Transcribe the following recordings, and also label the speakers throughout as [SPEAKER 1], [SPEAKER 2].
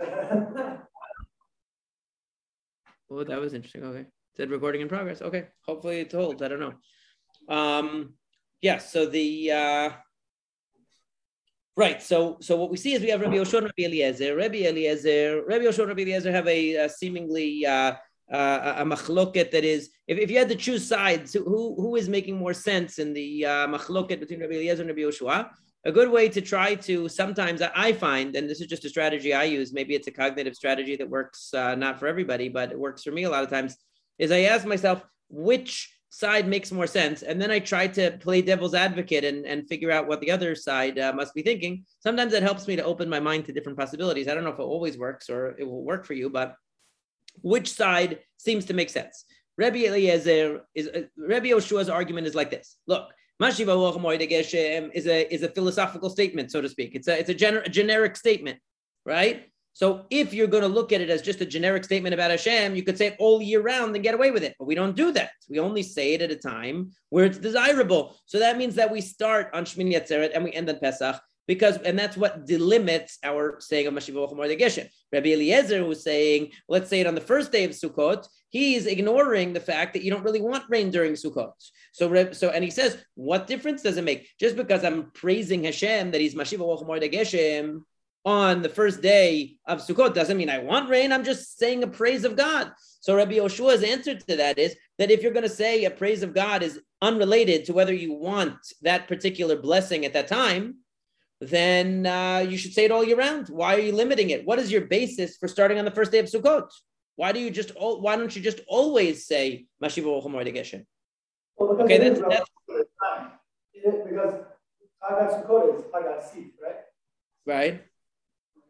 [SPEAKER 1] Oh, that was interesting. Okay. Said recording in progress. Okay. Hopefully it holds. I don't know. Um. Yeah, so the uh, right. So so what we see is we have Rabbi Yoshua Rabbi Eliezer. Rabbi Eliezer, Rabbi Yoshua Rabbi Eliezer have a, a seemingly uh, uh, a machloket that is, if, if you had to choose sides, who who is making more sense in the uh, machloket between Rabbi Eliezer and Rabbi Yoshua? A good way to try to sometimes I find, and this is just a strategy I use, maybe it's a cognitive strategy that works uh, not for everybody, but it works for me a lot of times, is I ask myself which side makes more sense. And then I try to play devil's advocate and, and figure out what the other side uh, must be thinking. Sometimes it helps me to open my mind to different possibilities. I don't know if it always works or it will work for you, but which side seems to make sense? Rabbi Eliezer is uh, Rabbi Yoshua's argument is like this. Look, Um, is a is a philosophical statement, so to speak. It's a it's a, gener- a generic statement, right? So if you're going to look at it as just a generic statement about Hashem, you could say it all year round and get away with it. But we don't do that. We only say it at a time where it's desirable. So that means that we start on Shmini Atzeret and we end on Pesach because and that's what delimits our saying of Mashiva Mordei Geshem. Rabbi Eliezer was saying, let's say it on the first day of Sukkot, he's ignoring the fact that you don't really want rain during Sukkot. So, so and he says, what difference does it make? Just because I'm praising Hashem that he's Mordei Geshem on the first day of Sukkot doesn't mean I want rain. I'm just saying a praise of God. So Rabbi Yoshua's answer to that is that if you're going to say a praise of God is unrelated to whether you want that particular blessing at that time, then uh, you should say it all year round. Why are you limiting it? What is your basis for starting on the first day of Sukkot? Why do you just? Why don't you just always say Mashiva Geshem?
[SPEAKER 2] Well, okay, that's, that's because Chagat Sukkot is Chag Hasif, right?
[SPEAKER 1] Right.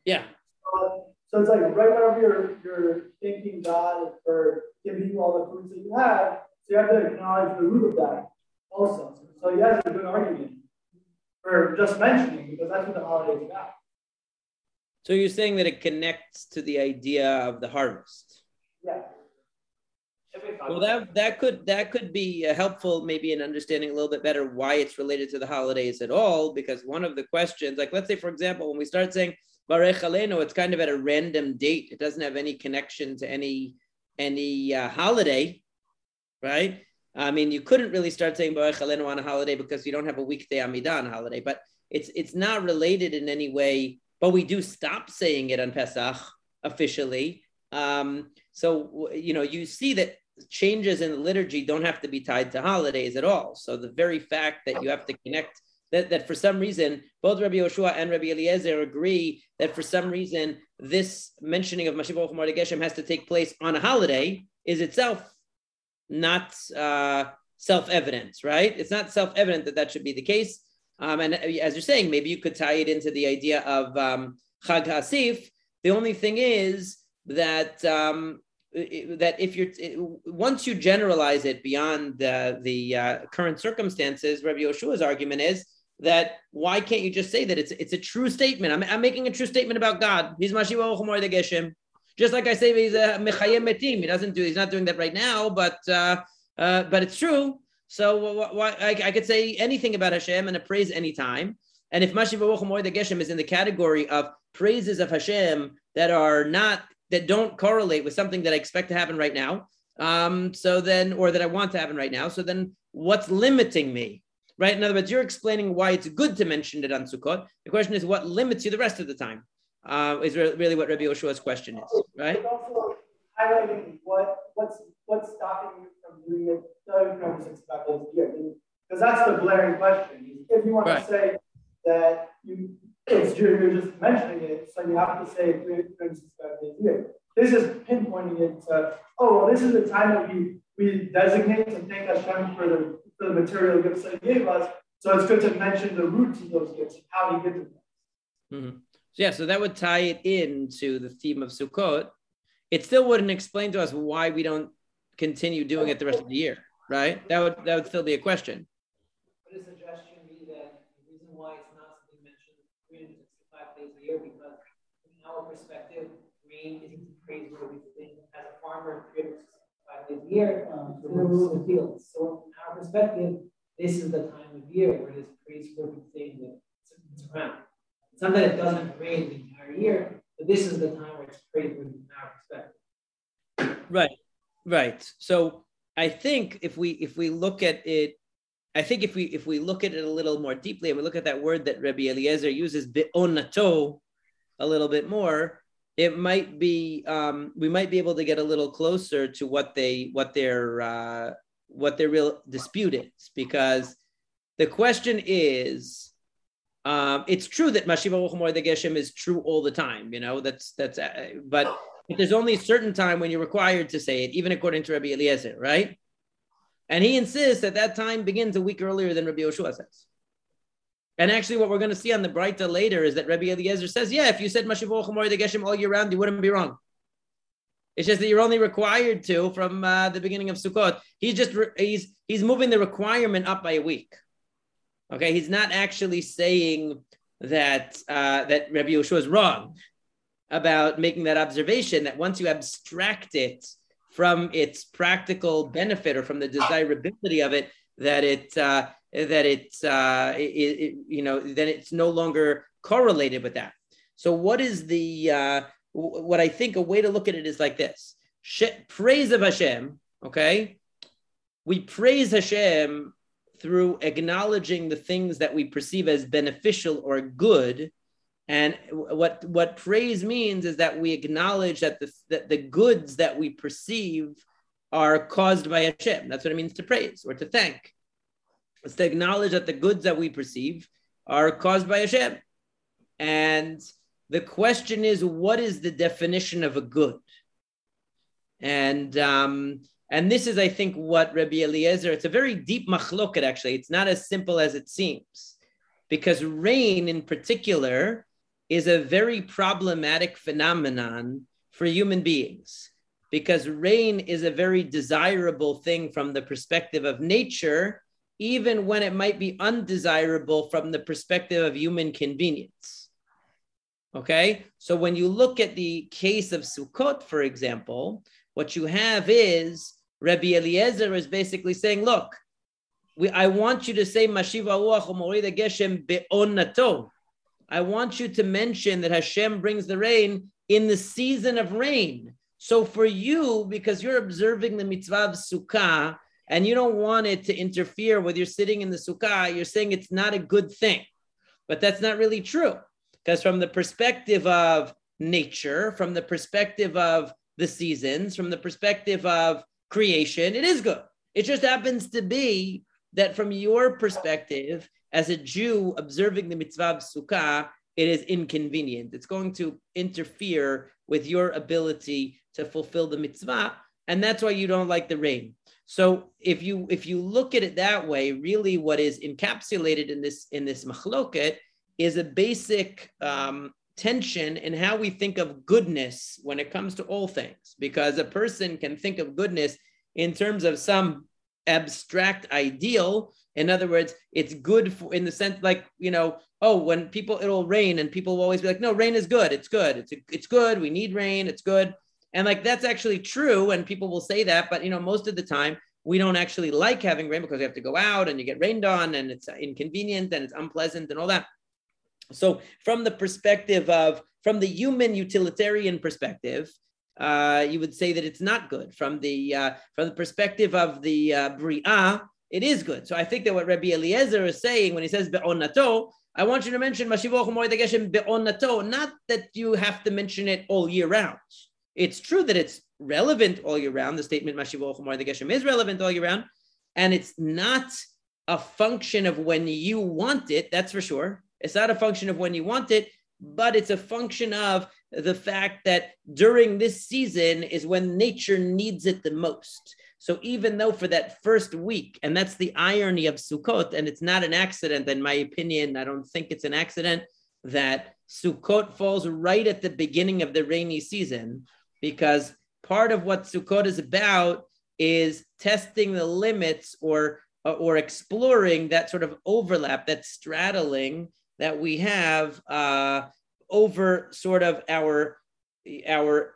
[SPEAKER 1] Yeah.
[SPEAKER 2] So, so it's like right whenever you're you're thanking God for giving you all the fruits that you have, so you have to acknowledge the root of that also. So has a good argument for just mentioning because that's what the holiday is about.
[SPEAKER 1] So you're saying that it connects to the idea of the harvest.
[SPEAKER 2] Yeah.
[SPEAKER 1] Well, that that could that could be uh, helpful, maybe in understanding a little bit better why it's related to the holidays at all. Because one of the questions, like let's say, for example, when we start saying Barech Aleinu, it's kind of at a random date. It doesn't have any connection to any any uh, holiday, right? I mean, you couldn't really start saying Baruch Alenu on a holiday because you don't have a weekday Amidah on a holiday, but it's it's not related in any way. But we do stop saying it on Pesach officially. Um, so you know, you see that changes in the liturgy don't have to be tied to holidays at all. So the very fact that you have to connect that, that for some reason both Rabbi Yoshua and Rabbi Eliezer agree that for some reason this mentioning of Mashiach Geshem has to take place on a holiday is itself not uh, self-evident, right? It's not self-evident that that should be the case. Um, and as you're saying, maybe you could tie it into the idea of um, Chag Hasif. The only thing is that um, that if you're once you generalize it beyond the the uh, current circumstances, Rabbi Yoshua's argument is that why can't you just say that it's it's a true statement? I'm, I'm making a true statement about God. He's Mashiach Geshem. Just like I say, he's a mechayeh metim. He doesn't do. He's not doing that right now, but uh, uh, but it's true. So why, I, I, could say anything about Hashem and a praise anytime. And if Mashiv the Geshem is in the category of praises of Hashem that are not that don't correlate with something that I expect to happen right now, um, so then or that I want to happen right now, so then what's limiting me? Right? In other words, you're explaining why it's good to mention it on Sukkot. The question is, what limits you the rest of the time? Uh, is really what Rabbi Yoshua's question is, right?
[SPEAKER 2] also highlighting what what's what's stopping you from doing it because that's the glaring question. If you want right. to say that you it's you're just mentioning it, so you have to say 365 days a year. This is pinpointing it to, oh, well, this is the time that we we designate to thank Hashem for the for the material gifts that He gave us. So it's good to mention the roots of those gifts, how He gives them.
[SPEAKER 1] Mm-hmm. So yeah, so that would tie it into the theme of Sukkot. It still wouldn't explain to us why we don't continue doing it the rest of the year, right? That would that would still be a question.
[SPEAKER 3] Would a suggestion be that the reason why it's not something mentioned 365 days a year because in our perspective, rain isn't a praiseworthy thing. As a farmer, 365 days a year, um, to remove the fields. So from our perspective, this is the time of year where this praiseworthy thing that it's around. That it doesn't rain the entire year, But this is the time where it's praiseworthy from our perspective.
[SPEAKER 1] Right, right. So I think if we if we look at it, I think if we if we look at it a little more deeply and we look at that word that Rabbi Eliezer uses be'onato a little bit more, it might be um, we might be able to get a little closer to what they what their uh, what their real dispute is because the question is um, it's true that Mashiva the Geshem is true all the time, you know, that's, that's, uh, but there's only a certain time when you're required to say it, even according to Rabbi Eliezer, right? And he insists that that time begins a week earlier than Rabbi Yoshua says. And actually, what we're going to see on the Breita later is that Rabbi Eliezer says, yeah, if you said Mashiva the Geshem all year round, you wouldn't be wrong. It's just that you're only required to from uh, the beginning of Sukkot. He's just re- he's he's moving the requirement up by a week. Okay, he's not actually saying that uh, that Rabbi Yehoshua is wrong about making that observation. That once you abstract it from its practical benefit or from the desirability of it, that it uh, that it, uh, it, it, you know then it's no longer correlated with that. So what is the uh, what I think a way to look at it is like this: praise of Hashem. Okay, we praise Hashem through acknowledging the things that we perceive as beneficial or good. And what, what praise means is that we acknowledge that the, that the goods that we perceive are caused by Hashem. That's what it means to praise or to thank. It's to acknowledge that the goods that we perceive are caused by Hashem. And the question is, what is the definition of a good? And um, and this is, I think, what Rabbi Eliezer, it's a very deep machloket, actually. It's not as simple as it seems. Because rain, in particular, is a very problematic phenomenon for human beings. Because rain is a very desirable thing from the perspective of nature, even when it might be undesirable from the perspective of human convenience. Okay? So when you look at the case of Sukkot, for example, what you have is Rabbi Eliezer is basically saying, look, we, I want you to say Mashiva Ruach Geshem be'onato. I want you to mention that Hashem brings the rain in the season of rain. So for you, because you're observing the mitzvah of sukkah and you don't want it to interfere with you're sitting in the sukkah, you're saying it's not a good thing. But that's not really true. Because from the perspective of nature, from the perspective of the seasons, from the perspective of creation, it is good. It just happens to be that from your perspective, as a Jew observing the mitzvah of sukkah, it is inconvenient. It's going to interfere with your ability to fulfill the mitzvah, and that's why you don't like the rain. So if you if you look at it that way, really what is encapsulated in this in this machloket is a basic um, tension in how we think of goodness when it comes to all things, because a person can think of goodness in terms of some abstract ideal. In other words, it's good for, in the sense like, you know, oh, when people, it'll rain and people will always be like, no, rain is good. It's good. It's, it's good. We need rain. It's good. And like, that's actually true. And people will say that, but you know, most of the time we don't actually like having rain because we have to go out and you get rained on and it's inconvenient and it's unpleasant and all that. So, from the perspective of, from the human utilitarian perspective, uh, you would say that it's not good. From the uh, from the perspective of the uh, bria, it is good. So I think that what Rabbi Eliezer is saying when he says be'onato, I want you to mention Mashivoch be'onato, not that you have to mention it all year round. It's true that it's relevant all year round. The statement Mashivoch Geshem is relevant all year round, and it's not a function of when you want it. That's for sure. It's not a function of when you want it, but it's a function of the fact that during this season is when nature needs it the most. So even though for that first week, and that's the irony of Sukkot, and it's not an accident, in my opinion, I don't think it's an accident that Sukkot falls right at the beginning of the rainy season, because part of what Sukkot is about is testing the limits or or exploring that sort of overlap, that straddling that we have uh, over sort of our our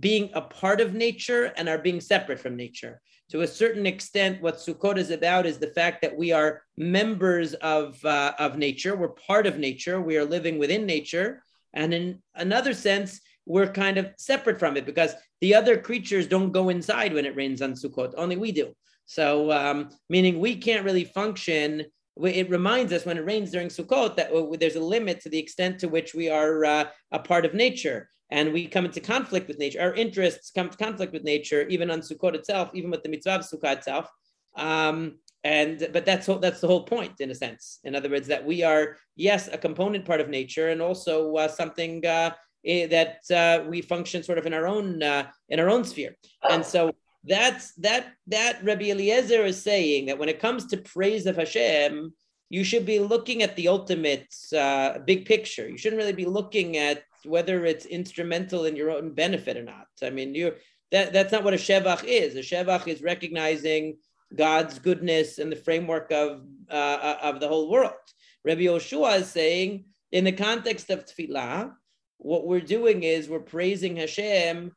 [SPEAKER 1] being a part of nature and our being separate from nature. To a certain extent, what Sukkot is about is the fact that we are members of, uh, of nature. We're part of nature. We are living within nature. And in another sense, we're kind of separate from it because the other creatures don't go inside when it rains on Sukkot. Only we do. So, um, meaning we can't really function. It reminds us when it rains during Sukkot that there's a limit to the extent to which we are uh, a part of nature and we come into conflict with nature. Our interests come into conflict with nature, even on Sukkot itself, even with the mitzvah of Sukkot itself. Um, and but that's that's the whole point, in a sense. In other words, that we are yes a component part of nature, and also uh, something uh, eh, that uh, we function sort of in our own uh, in our own sphere. And so that's that that Rabbi Eliezer is saying that when it comes to praise of Hashem, you should be looking at the ultimate uh, big picture. You shouldn't really be looking at whether it's instrumental in your own benefit or not. I mean, you that that's not what a shevach is. A shevach is recognizing God's goodness and the framework of uh, of the whole world. Rabbi Yoshua is saying, in the context of tefillah, what we're doing is we're praising Hashem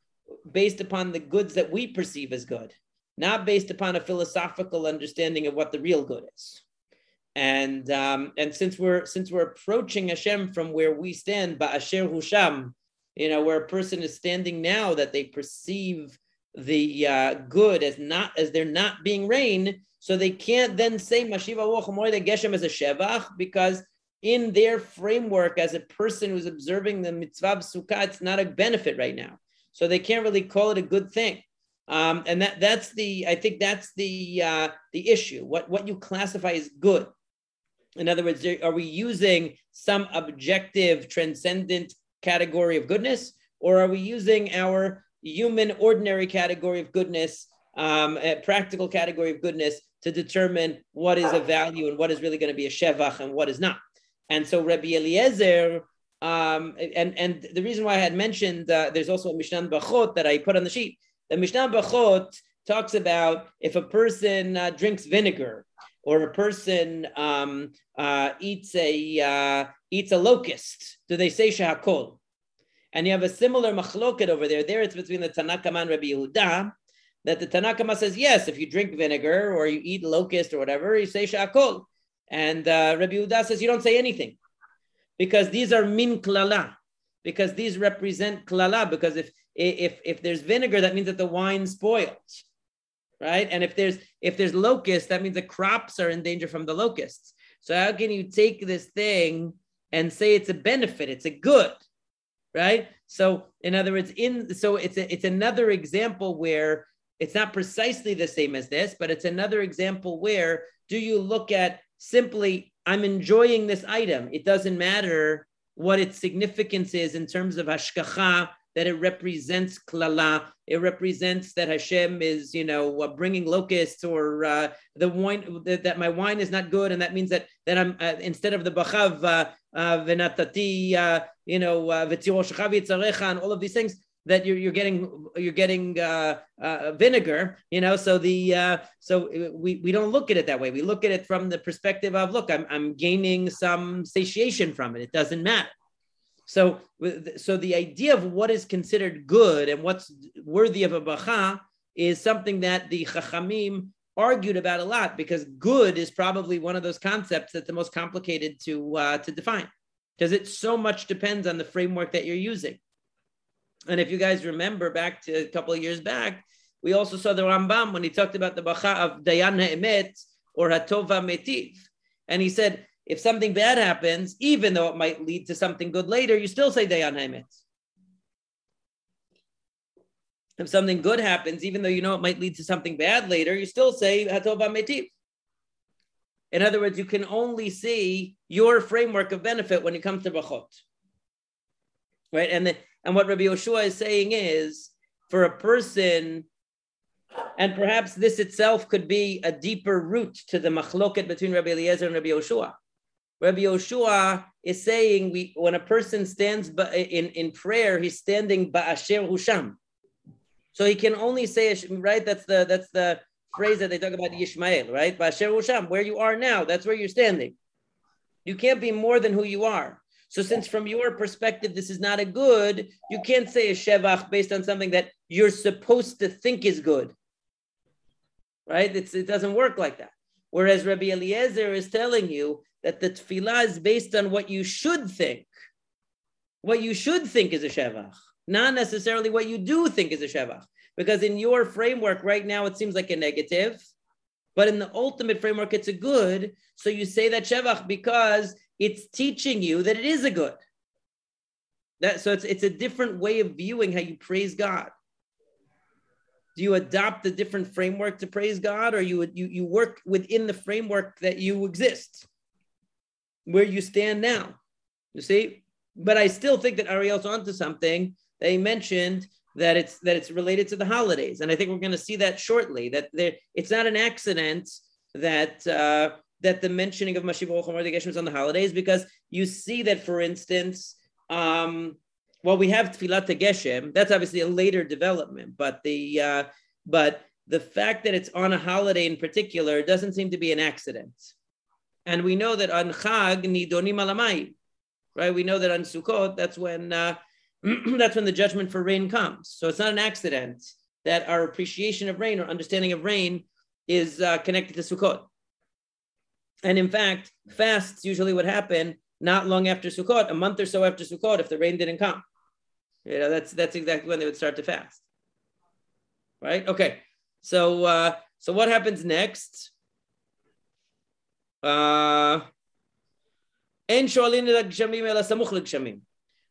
[SPEAKER 1] based upon the goods that we perceive as good, not based upon a philosophical understanding of what the real good is. And um, and since we're since we're approaching Hashem from where we stand, Ba'asher Husham, you know, where a person is standing now that they perceive the uh, good as not as they're not being rain, so they can't then say Mashiva Geshem as a Shevach because in their framework as a person who's observing the mitzvah of sukkah, it's not a benefit right now. So they can't really call it a good thing. Um, and that that's the I think that's the uh, the issue. What what you classify as good. In other words, are we using some objective, transcendent category of goodness, or are we using our human, ordinary category of goodness, um, a practical category of goodness to determine what is a value and what is really going to be a shevach and what is not? And so Rabbi Eliezer, um, and and the reason why I had mentioned uh, there's also a Mishnah Brachot that I put on the sheet. The Mishnah Brachot talks about if a person uh, drinks vinegar or a person um, uh, eats a uh, eats a locust, do they say shahakol? And you have a similar machloket over there. There it's between the Tanna Kamma and Rabbi Yehuda, that the Tanna Kamma says, yes, if you drink vinegar or you eat locust or whatever, you say shahakol. And uh, Rabbi Yehuda says, you don't say anything. Because these are min klala. Because these represent klala. Because if, if, if there's vinegar, that means that the wine spoils right? And if there's if there's locusts, that means the crops are in danger from the locusts. So how can you take this thing and say it's a benefit, it's a good, right? So in other words, in so it's a, it's another example where it's not precisely the same as this, but it's another example where do you look at simply I'm enjoying this item. It doesn't matter what its significance is in terms of hashgacha that it represents klala. It represents that Hashem is, you know, uh, bringing locusts or uh, the wine that, my wine is not good, and that means that that I'm uh, instead of the bachav uh, uh, venatati, uh, you know, v'tziro and all of these things that you're, you're getting you're getting uh, uh, vinegar you know so the uh, so we, we don't look at it that way. We look at it from the perspective of look I'm, I'm gaining some satiation from it. It doesn't matter. So, so the idea of what is considered good and what's worthy of a bracha is something that the chachamim argued about a lot because good is probably one of those concepts that's the most complicated to uh, to define because it so much depends on the framework that you're using. And if you guys remember back to a couple of years back, we also saw the Rambam when he talked about the bracha of dayan ha'emet or hatova metiv, and he said if something bad happens, even though it might lead to something good later, you still say Dayan Ha'emet. If something good happens, even though you know it might lead to something bad later, you still say Hatova Metiv. In other words, you can only see your framework of benefit when it comes to Brachot. Right? And, the, and what Rabbi Yoshua is saying is for a person and perhaps this itself could be a deeper root to the machloket between Rabbi Eliezer and Rabbi Yoshua. Rabbi Yoshua is saying we when a person stands in, in prayer, he's standing ba'asher husham. So he can only say right. That's the that's the phrase that they talk about Yishmael, right? Ba'asher husham, where you are now, that's where you're standing. You can't be more than who you are. So since from your perspective this is not a good, you can't say a shevach based on something that you're supposed to think is good. Right? It's, it doesn't work like that. Whereas Rabbi Eliezer is telling you that the tefillah is based on what you should think. what you should think is a shevach, not necessarily what you do think is a shevach. Because in your framework right now, it seems like a negative, but in the ultimate framework, it's a good. So you say that shevach because it's teaching you that it is a good. That, so it's, it's a different way of viewing how you praise God. Do you adopt a different framework to praise God, or you, you, you work within the framework that you exist, where you stand now? You see? But I still think that Ariel's onto something. They mentioned that it's that it's related to the holidays, and I think we're going to see that shortly. That there, it's not an accident that uh, that the mentioning of Mashiv Geshem is on the holidays, because you see that, for instance, um, well, we have Tfilat Geshem. That's obviously a later development, but the uh, but the fact that it's on a holiday in particular doesn't seem to be an accident. And we know that on Chag nidonim al hamayim, right? We know that on Sukkot, that's when uh, that's when the judgment for rain comes. So it's not an accident that our appreciation of rain or understanding of rain is uh, connected to Sukkot. And in fact, fasts usually would happen not long after Sukkot, a month or so after Sukkot, if the rain didn't come. You know, that's that's exactly when they would start to fast. Right? Okay. So uh, so what happens next? Uh,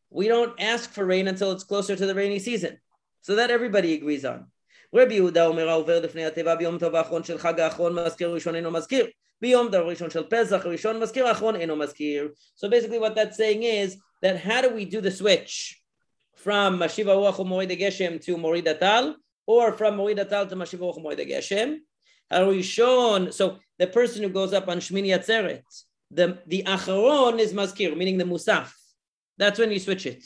[SPEAKER 1] we don't ask for rain until it's closer to the rainy season. So that everybody agrees on. רבי יהודה אומר העובר לפני התיבה ביום טוב האחרון של חג האחרון מזכיר ראשון אינו מזכיר ביום טוב ראשון של פסח ראשון מזכיר האחרון אינו מזכיר So basically what that's saying is that how do we do the switch from Mashiva Ruach Moed Geshem to Morid Atal or from Morid Atal to Mashiva Ruach Moed Geshem Harishon so the person who goes up on Shmini Atzeret the, the acharon is mazkir, meaning the musaf. That's when you switch it.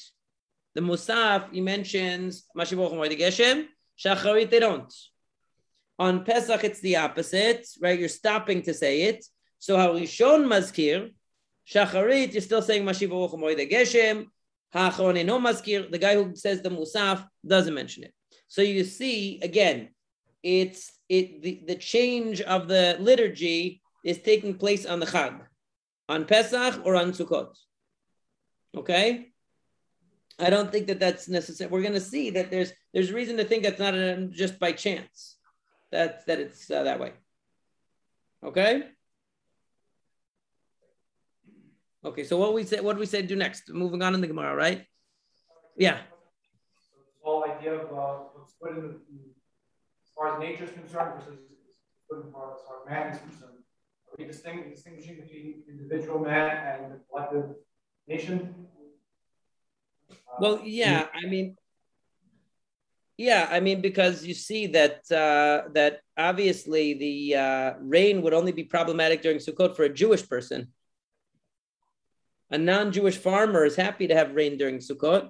[SPEAKER 1] The musaf, he mentions Mashivoch Geshem, Shacharit they don't. On Pesach, it's the opposite, right? You're stopping to say it. So Harishon mazkir, Shacharit, you're still saying Mashivoch Geshem, Ha'acharon no mazkir. The guy who says the musaf doesn't mention it. So you see, again, it's it the, the change of the liturgy is taking place on the Chag on Pesach or on Sukkot. Okay? I don't think that that's necessary. We're going to see that there's there's reason to think that's not a, just by chance that that it's uh, that way. Okay. Okay. So what we said, what we said, do next? Moving on in the Gemara, right? Yeah.
[SPEAKER 4] Whole idea of uh, what's put in as far as nature is concerned versus put in as far as man is concerned we distinguishing between individual man and the collective nation?
[SPEAKER 1] Well, yeah, I mean, yeah, I mean because you see that uh, that obviously the uh, rain would only be problematic during Sukkot for a Jewish person. A non-Jewish farmer is happy to have rain during Sukkot.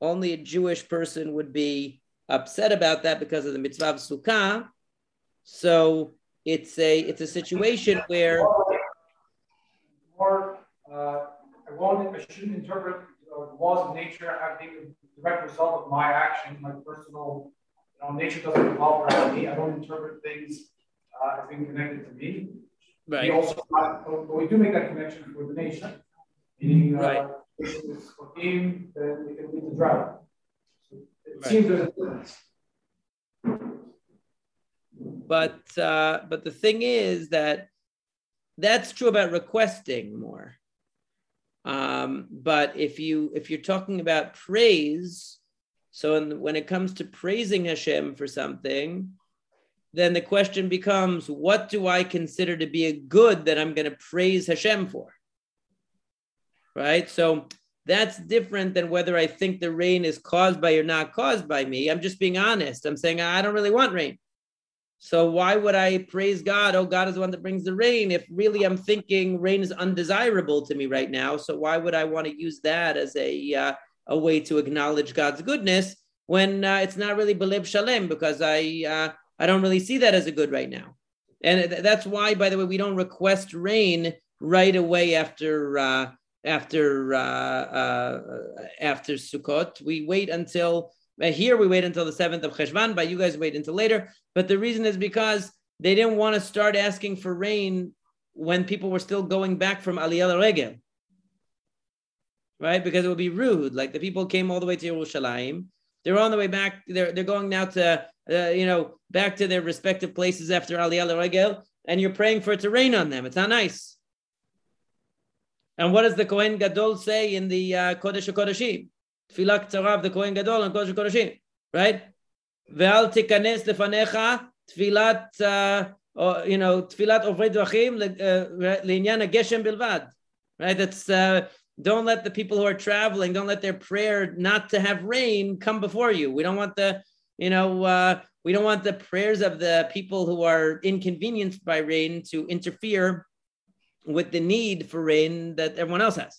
[SPEAKER 1] Only a Jewish person would be upset about that because of the mitzvah of Sukkah. So it's a it's a situation where
[SPEAKER 4] more uh, I won't I shouldn't interpret uh, the laws of nature as being a direct result of my actions, my personal you know, nature doesn't revolve around me. I don't interpret things uh, as being connected to me.
[SPEAKER 1] Right.
[SPEAKER 4] We also but we do make that connection for the nation, meaning uh, right. if it's for him, then it can lead to drought. So it right. seems there's a difference.
[SPEAKER 1] But uh, but the thing is that that's true about requesting more. Um, but if you if you're talking about praise, so in, when it comes to praising Hashem for something, then the question becomes, what do I consider to be a good that I'm going to praise Hashem for? Right. So that's different than whether I think the rain is caused by or not caused by me. I'm just being honest. I'm saying I don't really want rain. So why would I praise God? Oh, God is the one that brings the rain. If really I'm thinking rain is undesirable to me right now, so why would I want to use that as a uh, a way to acknowledge God's goodness when uh, it's not really belev shalem because I uh, I don't really see that as a good right now, and that's why, by the way, we don't request rain right away after uh, after uh, uh, after Sukkot. We wait until here we wait until the 7th of Cheshvan, but you guys wait until later. But the reason is because they didn't want to start asking for rain when people were still going back from Aliyah Regel. right? Because it would be rude. Like the people came all the way to Yerushalayim. They're on the way back. They're, they're going now to, uh, you know, back to their respective places after Aliyah Regel, and you're praying for it to rain on them. It's not nice. And what does the Kohen Gadol say in the uh, Kodesh HaKodeshim? Tzarav, the Kohen Gadol, and Kodesh HaKodeshim, right? Ve'al tikanes lefanecha tfilat, uh, you know, tfilat ovrei drachim le'inyan geshem bilvad, right? That's, uh, don't let the people who are traveling, don't let their prayer not to have rain come before you. We don't want the, you know, uh, we don't want the prayers of the people who are inconvenienced by rain to interfere with the need for rain that everyone else has,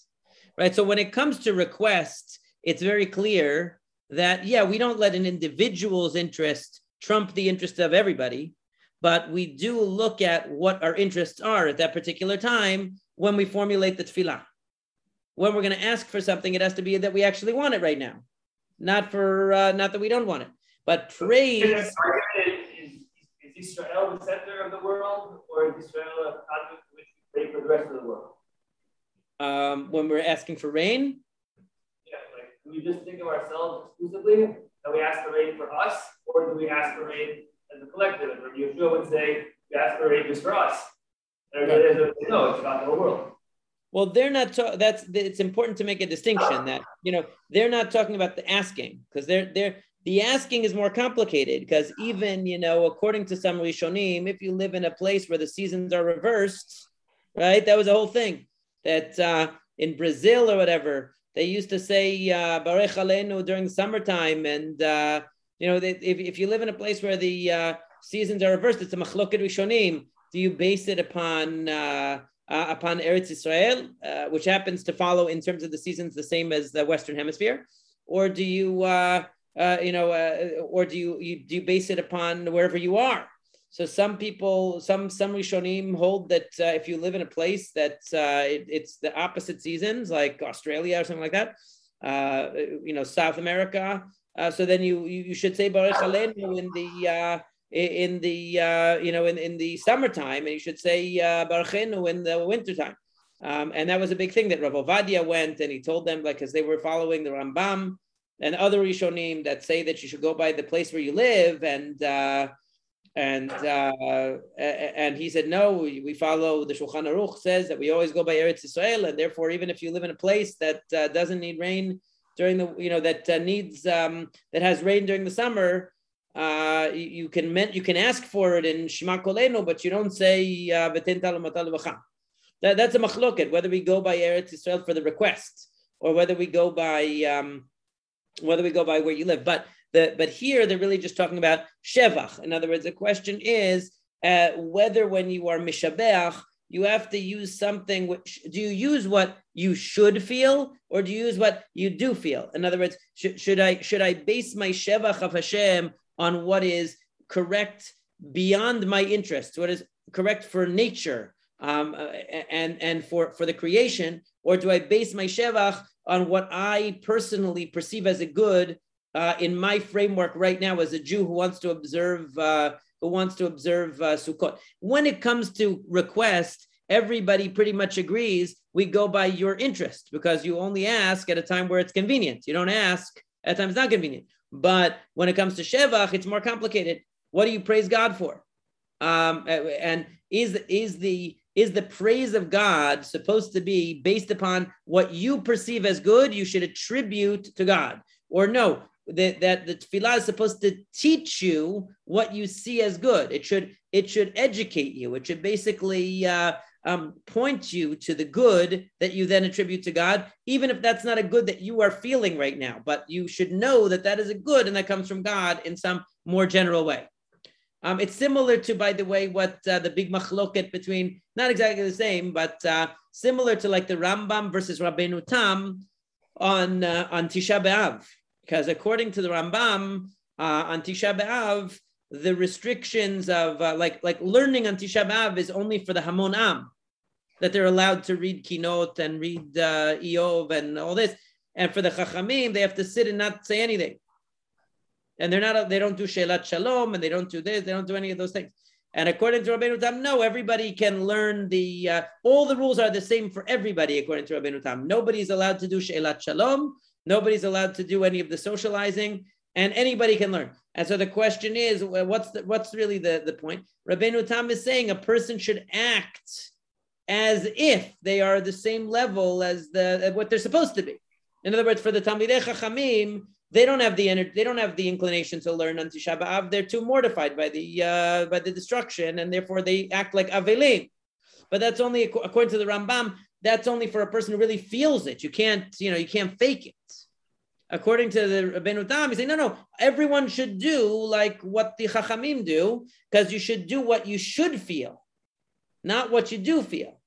[SPEAKER 1] right? So when it comes to requests, it's very clear that yeah, we don't let an individual's interest trump the interest of everybody, but we do look at what our interests are at that particular time when we formulate the tefillah. When we're going to ask for something, it has to be that we actually want it right now, not for uh, not that we don't want it. But praise.
[SPEAKER 5] Is, is, is Israel the center of the world, or is Israel a conduit which we pray for the rest of the world?
[SPEAKER 1] Um, when we're asking for rain,
[SPEAKER 5] we just think of ourselves exclusively? That we ask for rain for us, or do we ask for rain as a collective? And Yeshua would say, we ask for rain just for us. Right. No, it's about the whole world.
[SPEAKER 1] Well, they're not. Ta- that's it's important to make a distinction that you know they're not talking about the asking because they're they're the asking is more complicated because even you know according to some Rishonim, if you live in a place where the seasons are reversed, right? That was a whole thing that uh, in Brazil or whatever they used to say Barech Aleinu during summertime, and uh, you know, they, if, if you live in a place where the uh, seasons are reversed, it's a machloket rishonim. Do you base it upon uh, upon Eretz Israel, which happens to follow in terms of the seasons the same as the Western Hemisphere, or do you you know, or do you, you do you base it upon wherever you are? So some people, some some Rishonim hold that uh, if you live in a place that uh, it, it's the opposite seasons, like Australia or something like that, uh, you know, South America. Uh, so then you, you, should say Baruch Aleinu in the uh, in the uh, you know in, in the summertime, and you should say Baruch in the wintertime. Um, and that was a big thing that Rav Ovadia went and he told them like because they were following the Rambam and other Rishonim that say that you should go by the place where you live and and uh, and he said no we follow the Shulchan Aruch says that we always go by Eretz Israel and therefore even if you live in a place that uh, doesn't need rain during the you know that uh, needs um, that has rain during the summer uh, you, can you can ask for it in Shema Kolenu but you don't say uh, that, that's a machloket whether we go by Eretz Israel for the request or whether we go by um, whether we go by where you live. But but here they're really just talking about shevach. In other words, the question is uh, whether when you are mishabeach, you have to use something which do you use what you should feel or do you use what you do feel in other words should, should i should i base my shevach of hashem on what is correct beyond my interests, what is correct for nature um, and and for for the creation or do i base my shevach on what i personally perceive as a good uh, in my framework right now as a Jew who wants to observe uh, who wants to observe uh, Sukkot. When it comes to request, everybody pretty much agrees we go by your interest because you only ask at a time where it's convenient. You don't ask at times not convenient. But when it comes to Shevach, it's more complicated. What do you praise God for? Um, and is is the is the praise of God supposed to be based upon what you perceive as good? You should attribute to God, or no? That, that the tefillah is supposed to teach you what you see as good. It should it should educate you. It should basically uh, um, point you to the good that you then attribute to God, even if that's not a good that you are feeling right now. But you should know that that is a good and that comes from God in some more general way. Um, it's similar to, by the way, what uh, the big machloket between, not exactly the same, but uh, similar to like the Rambam versus Rabbeinu Tam on uh, on Tisha B'Av because according to the Rambam uh, on Tisha B'av, the restrictions of uh, like like learning on Tisha B'av is only for the Hamon Am, that they're allowed to read Kinot and read uh, Iyov and all this, and for the Chachamim they have to sit and not say anything, and they're not they don't do She'elat Shalom and they don't do this they don't do any of those things. And according to Rabbeinu Tam, no, everybody can learn the, uh, all the rules are the same for everybody, according to Rabbeinu Tam. Nobody's allowed to do She'elat Shalom. Nobody's allowed to do any of the socializing, and anybody can learn. And so the question is, what's the, what's really the, the point? Rabbeinu Tam is saying a person should act as if they are the same level as the what they're supposed to be. In other words, for the Talmidei Chachamim, they don't have the energy, they don't have the inclination to learn on Tisha B'av. They're too mortified by the uh, by the destruction, and therefore they act like avelim. But that's only according to the Rambam. That's only for a person who really feels it. You can't, you know, you can't fake it. According to the Rabbeinu Tam, he's saying, no, no, everyone should do like what the Chachamim do, because you should do what you should feel, not what you do feel,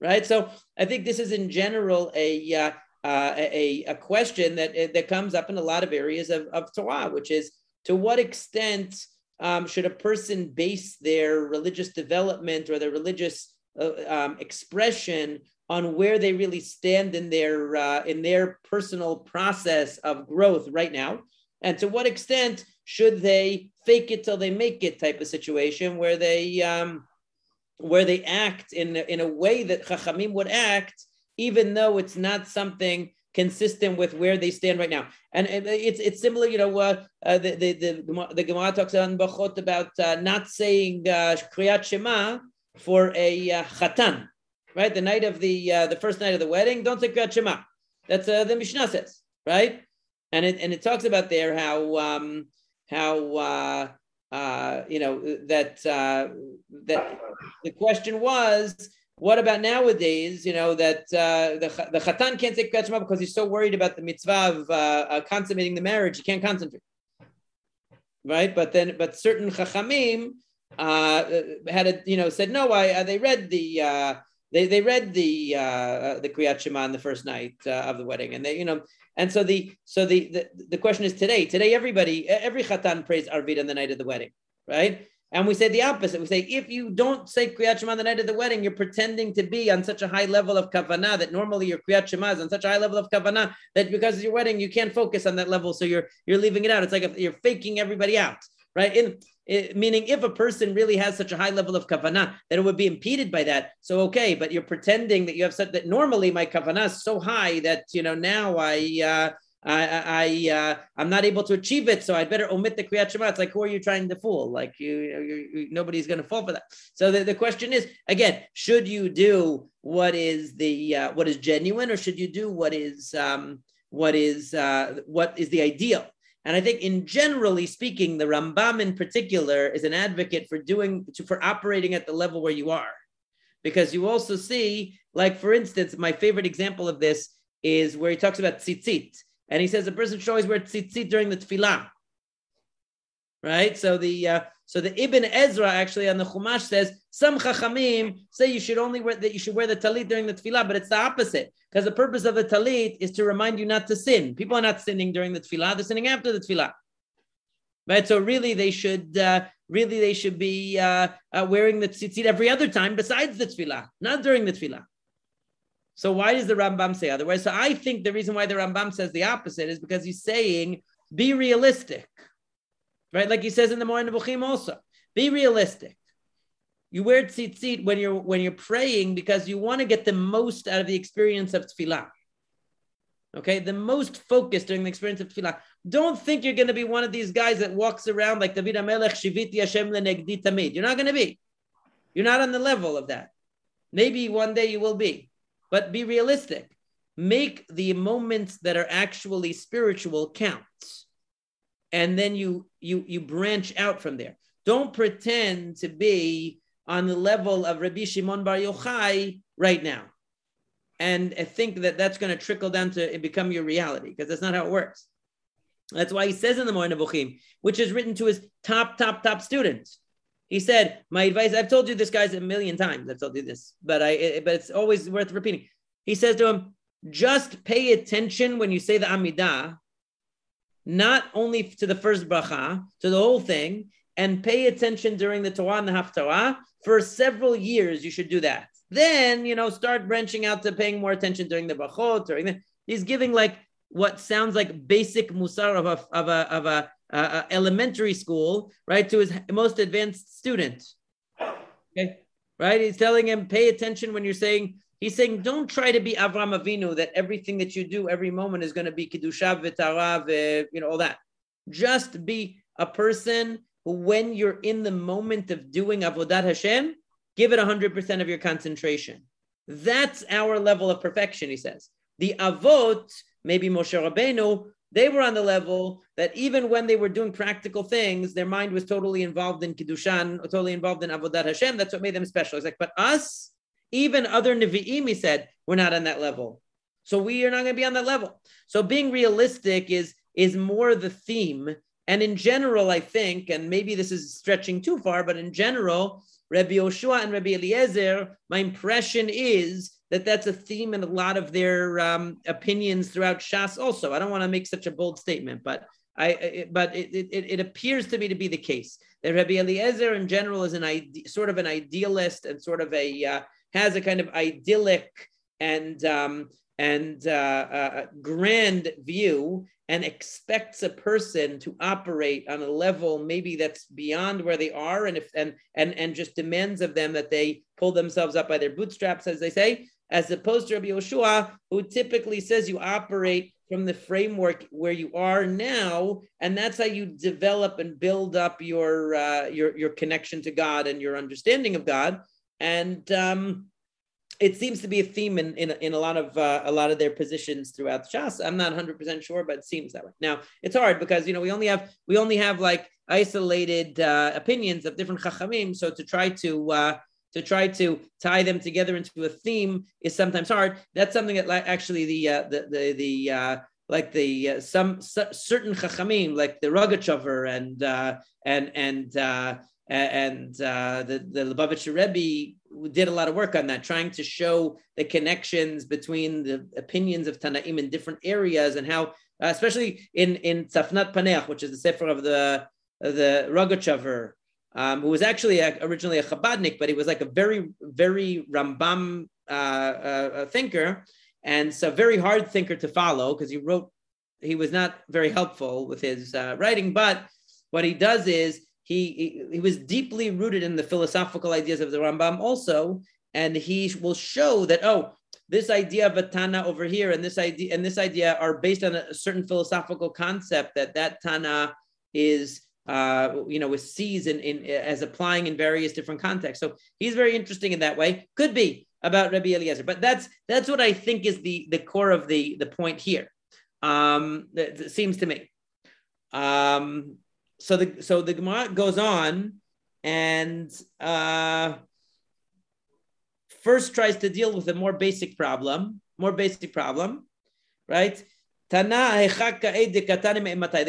[SPEAKER 1] right? So I think this is in general a uh, uh, a, a question that, that comes up in a lot of areas of, of Torah, which is to what extent um, should a person base their religious development or their religious uh, um, expression on where they really stand in their uh, in their personal process of growth right now, and to what extent should they fake it till they make it type of situation where they um, where they act in in a way that Chachamim would act even though it's not something consistent with where they stand right now. And it's it's similar, you know, uh, uh, the, the, the, the Gemara talks on Brachot about uh, not saying uh, Kriyat Shema for a uh, chatan, right? The night of the uh, the first night of the wedding, don't say Kriyat Shema. That's uh, the Mishnah says, right? And it and it talks about there how um, how uh, uh, you know that uh, that the question was what about nowadays? You know that uh, the the chatan can't take kriyat because he's so worried about the mitzvah of uh, uh, consummating the marriage, he can't concentrate. Right, but then but certain chachamim uh, had a you know said no. I uh, they read the uh, they they read the uh, the kriyat shema on the first night uh, of the wedding, and they you know and so the so the, the the question is today today everybody every chatan prays arvit on the night of the wedding, right? And we say the opposite. We say if you don't say Kriyat Shema on the night of the wedding, you're pretending to be on such a high level of kavanah that normally your Kriyat Shema is on such a high level of kavanah that because of your wedding you can't focus on that level, so you're you're leaving it out. It's like if you're faking everybody out, right? In it, meaning if a person really has such a high level of kavanah that it would be impeded by that, so okay, but you're pretending that you have said that normally my kavanah is so high that you know now I. Uh, I, I uh, I'm not able to achieve it, so I better omit the kriyat shema. It's like who are you trying to fool? Like you, you, you nobody's going to fall for that. So the, the question is again: should you do what is the uh, what is genuine, or should you do what is um, what is uh, what is the ideal? And I think, in generally speaking, the Rambam in particular is an advocate for doing for operating at the level where you are, because you also see, like for instance, my favorite example of this is where he talks about tzitzit and he says a person should always wear tzitzit during the tefillah. Right? So the uh, so the Ibn Ezra actually on the Chumash says some chachamim say you should only wear that you should wear the talit during the tefillah, but it's the opposite because the purpose of the talit is to remind you not to sin. People are not sinning during the tefillah; they're sinning after the tefillah. Right? So really, they should uh, really they should be uh, uh, wearing the tzitzit every other time besides the tefillah, not during the tefillah. So why does the Rambam say otherwise? So I think the reason why the Rambam says the opposite is because he's saying be realistic, right? Like he says in the Moreh Nevuchim also, be realistic. You wear tzitzit when you're when you're praying because you want to get the most out of the experience of tefillah. Okay, the most focused during the experience of tefillah. Don't think you're going to be one of these guys that walks around like David HaMelech Shiviti Hashem lenegdi tamid. You're not going to be. You're not on the level of that. Maybe one day you will be but be realistic. Make the moments that are actually spiritual count. And then you you you branch out from there. Don't pretend to be on the level of Rabbi Shimon Bar Yochai right now, and think that that's going to trickle down to become your reality because that's not how it works. That's why he says in the Moreh Nevuchim, which is written to his top, top, top students. He said, "My advice. I've told you this, guys, a million times. I've told you this, but I. But it's always worth repeating." He says to him, "Just pay attention when you say the Amidah, not only to the first bracha, to the whole thing, and pay attention during the Torah and the Haftarah for several years. You should do that. Then you know, start branching out to paying more attention during the brachot. During the, he's giving like what sounds like basic musar of a of a of a uh, elementary school, right, to his most advanced student. Okay, right? He's telling him, pay attention when you're saying. He's saying, don't try to be Avram Avinu. That everything that you do every moment is going to be kedusha v'tahara, you know, all that. Just be a person who, when you're in the moment of doing avodat Hashem, give it 100% of your concentration. That's our level of perfection, he says. The avot, maybe Moshe Rabbeinu, they were on the level that even when they were doing practical things, their mind was totally involved in Kiddushan, totally involved in Avodat Hashem. That's what made them special. He's like, but us, even other Nevi'im, he said, we're not on that level. So we are not going to be on that level. So being realistic is, is more the theme. And in general, I think, and maybe this is stretching too far, but in general, Rabbi Yoshua and Rabbi Eliezer, my impression is that that's a theme in a lot of their um, opinions throughout Shas. Also, I don't want to make such a bold statement, but I, it, but it, it, it, appears to me to be the case that Rabbi Eliezer in general is an sort of an idealist and sort of a uh, has a kind of idyllic and um, and uh, uh, grand view and expects a person to operate on a level maybe that's beyond where they are. And if and and and just demands of them that they pull themselves up by their bootstraps as they say as opposed to Rabbi Yoshua who typically says you operate from the framework where you are now and that's how you develop and build up your uh, your your connection to God and your understanding of God and um it seems to be a theme in, in, in a lot of uh, a lot of their positions throughout the Shas. I'm not 100 percent sure, but it seems that way. Now it's hard because you know we only have we only have like isolated uh, opinions of different chachamim. So to try to uh, to try to tie them together into a theme is sometimes hard. That's something that like actually the uh, the the the uh, like the uh, some certain chachamim like the Rogachover and uh, and and uh, and uh, the the Lubavitcher Rebbe did a lot of work on that, trying to show the connections between the opinions of Tanaim in different areas and how, uh, especially in in Tzafnat Paneach, which is the sefer of the the Rogachover, um, who was actually a, originally a Chabadnik, but he was like a very very Rambam uh, uh, thinker, and so very hard thinker to follow because he wrote he was not very helpful with his uh, writing, but what he does is he, he, was deeply rooted in the philosophical ideas of the Rambam also, and he will show that oh, this idea of a Tana over here and this idea and this idea are based on a certain philosophical concept that that Tana is uh, you know, with sees in, in as applying in various different contexts. So he's very interesting in that way. Could be about Rabbi Eliezer, but that's that's what I think is the the core of the the point here. Um, it seems to me. Um, so the so the Gemara goes on and uh, first tries to deal with a more basic problem, more basic problem, right? The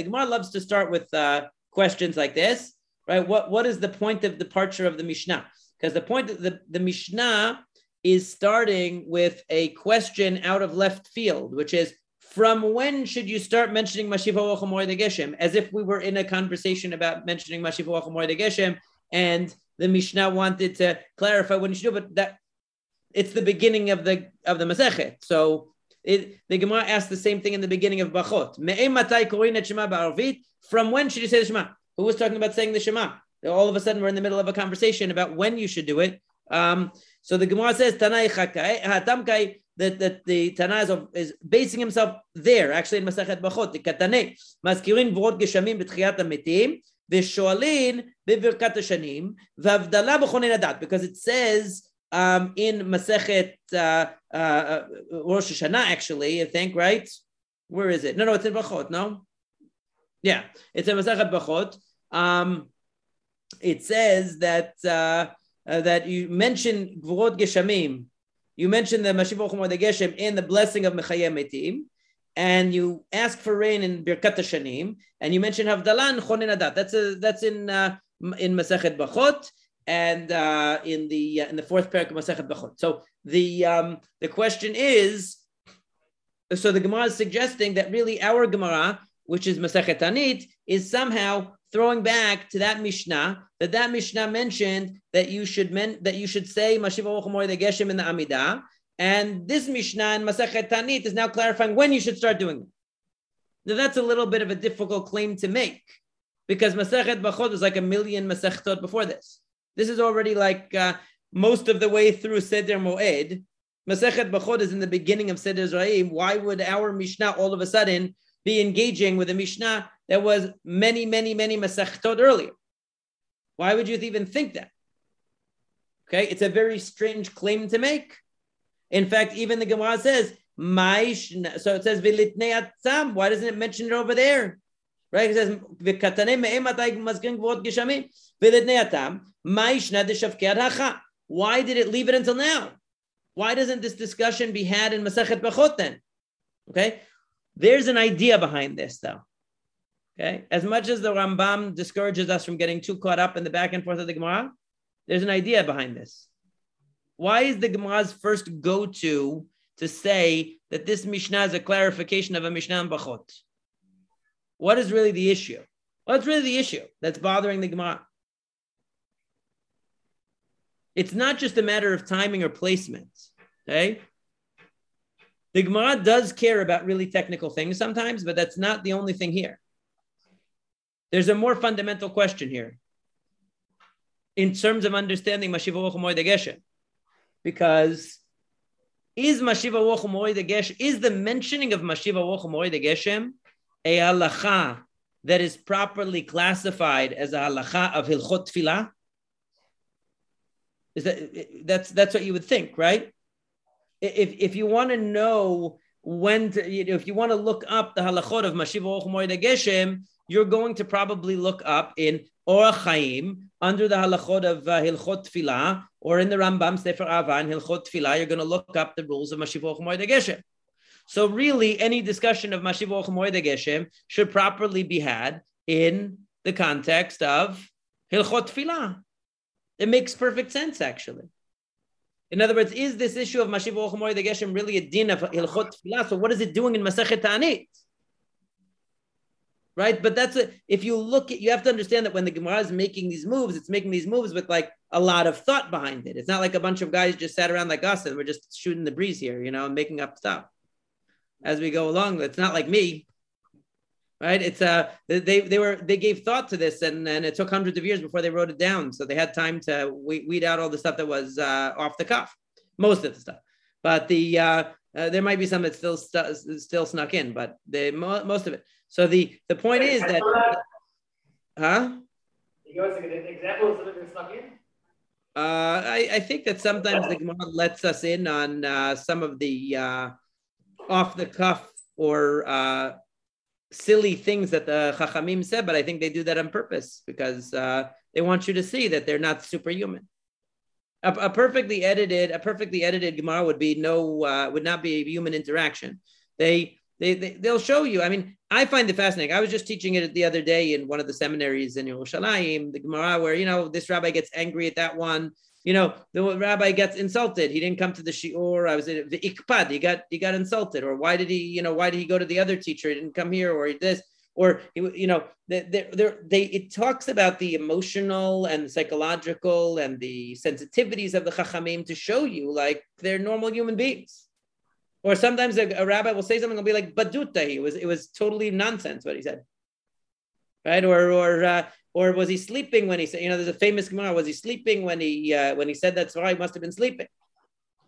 [SPEAKER 1] Gemara loves to start with uh, questions like this, right? What what is the point of departure of the Mishnah? Because the point of the, the Mishnah is starting with a question out of left field, which is from when should you start mentioning Mashiva Wachamoy de Geshem? As if we were in a conversation about mentioning Mashiva Wachamoy de Geshem, and the Mishnah wanted to clarify when you should do, but that it's the beginning of the of the Masechet. So it, the Gemara asked the same thing in the beginning of Brachot. From when should you say the Shema? Who was talking about saying the Shema? All of a sudden, we're in the middle of a conversation about when you should do it. Um, so the Gemara says, Hatamkai that, that the Tana is, basing himself there, actually in Masachet Brachot, the Katane, Maskirin Vrot Geshamim B'tchiyat HaMetim, ושואלין בברכת השנים, V'Avdala B'Chonin Adat. because it says um, in מסכת uh, uh, uh actually, I think, right? Where is it? No, no, it's in ברכות, no? Yeah, it's in מסכת ברכות. Um, it says that, uh, uh, that you mention גבורות Geshamim you mentioned the Mashiv Geshem in the blessing of Mechayeh Metim, and you ask for rain in Birkat Shanim, and you mention Havdalan Chonin Adat. That's a that's in uh, in Masechet Brachot and uh, in the uh, in the fourth parak of Masechet Brachot. So the um, the question is, so the Gemara is suggesting that really our Gemara, which is Masechet Ta'anit, is somehow throwing back to that Mishnah that that Mishnah mentioned that you should men, that you should say Mashiva the Geshem in the Amidah, and this Mishnah in Masechet Ta'anit is now clarifying when you should start doing it. Now that's a little bit of a difficult claim to make because Masechet Brachot is like a million Masechtot before this. This is already like uh, most of the way through Seder Moed. Masechet Brachot is in the beginning of Seder Zraim. Why would our Mishnah all of a sudden be engaging with a Mishnah that was many, many, many Masechtot earlier? Why would you even think that? Okay, it's a very strange claim to make. In fact, even the Gemara says, so it says, Why doesn't it mention it over there? Right? It says, Why did it leave it until now? Why doesn't this discussion be had in Masachet Brachot then? Okay, there's an idea behind this though. Okay, as much as the Rambam discourages us from getting too caught up in the back and forth of the Gemara, there's an idea behind this. Why is the Gemara's first go to to say that this Mishnah is a clarification of a Mishnah in Brachot? What is really the issue? What's really the issue that's bothering the Gemara? It's not just a matter of timing or placement. Okay. The Gemara does care about really technical things sometimes, but that's not the only thing here. There's a more fundamental question here in terms of understanding Mashiva Wochamoy de Geshem. Because is Mashiva Wochamoy de Geshem, is the mentioning of Mashiva Wochamoy de Geshem a halacha that is properly classified as a halacha of Hilchot Tfilah? Is that that's that's what you would think, right? If if you want to know when to, if you want to look up the halachot of Mashiva Ochmoy de Geshem, you're going to probably look up in Orach Chaim under the halachot of uh, Hilchot Tfilah, or in the Rambam Sefer Ahavah Hilchot Tfilah. You're going to look up the rules of Mashiv Moed Geshem. So really, any discussion of Mashiv Moed Geshem should properly be had in the context of Hilchot Tfilah. It makes perfect sense, actually. In other words, is this issue of Mashiv Moed Geshem really a din of Hilchot Tfilah? So what is it doing in Masechet Ta'anit? Right? But that's a, if you look at, you have to understand that when the Gemara is making these moves, it's making these moves with like a lot of thought behind it. It's not like a bunch of guys just sat around like us and we're just shooting the breeze here, you know, making up stuff as we go along. It's not like me, right? It's uh they they were they gave thought to this and and it took hundreds of years before they wrote it down, so they had time to weed out all the stuff that was uh, off the cuff, most of the stuff. But the uh, uh, there might be some that still st- still snuck in, but the most of it. So the the point is that, huh?
[SPEAKER 5] You give us an example of something that snuck in.
[SPEAKER 1] Uh, I, I think that sometimes the Gemara lets us in on uh, some of the uh, off the cuff or uh, silly things that the Chachamim said, but I think they do that on purpose because uh, they want you to see that they're not superhuman. A, a perfectly edited, a perfectly edited Gemara would be no, uh, would not be a human interaction. They they, they they'll show you. I mean, I find it fascinating. I was just teaching it the other day in one of the seminaries in Yerushalayim, the Gemara, where you know this rabbi gets angry at that one. You know, the rabbi gets insulted. He didn't come to the shiur. I was in the ikpad. He got he got insulted. Or why did he? You know, why did he go to the other teacher? He didn't come here. Or this. Or you know, they, they, they it talks about the emotional and psychological and the sensitivities of the chachamim to show you like they're normal human beings or sometimes a, a rabbi will say something, will be like baduta. It was it was totally nonsense what he said, right? Or or uh, or was he sleeping when he said? You know, there's a famous Gemara. Was he sleeping when he uh, when he said that's why he must have been sleeping?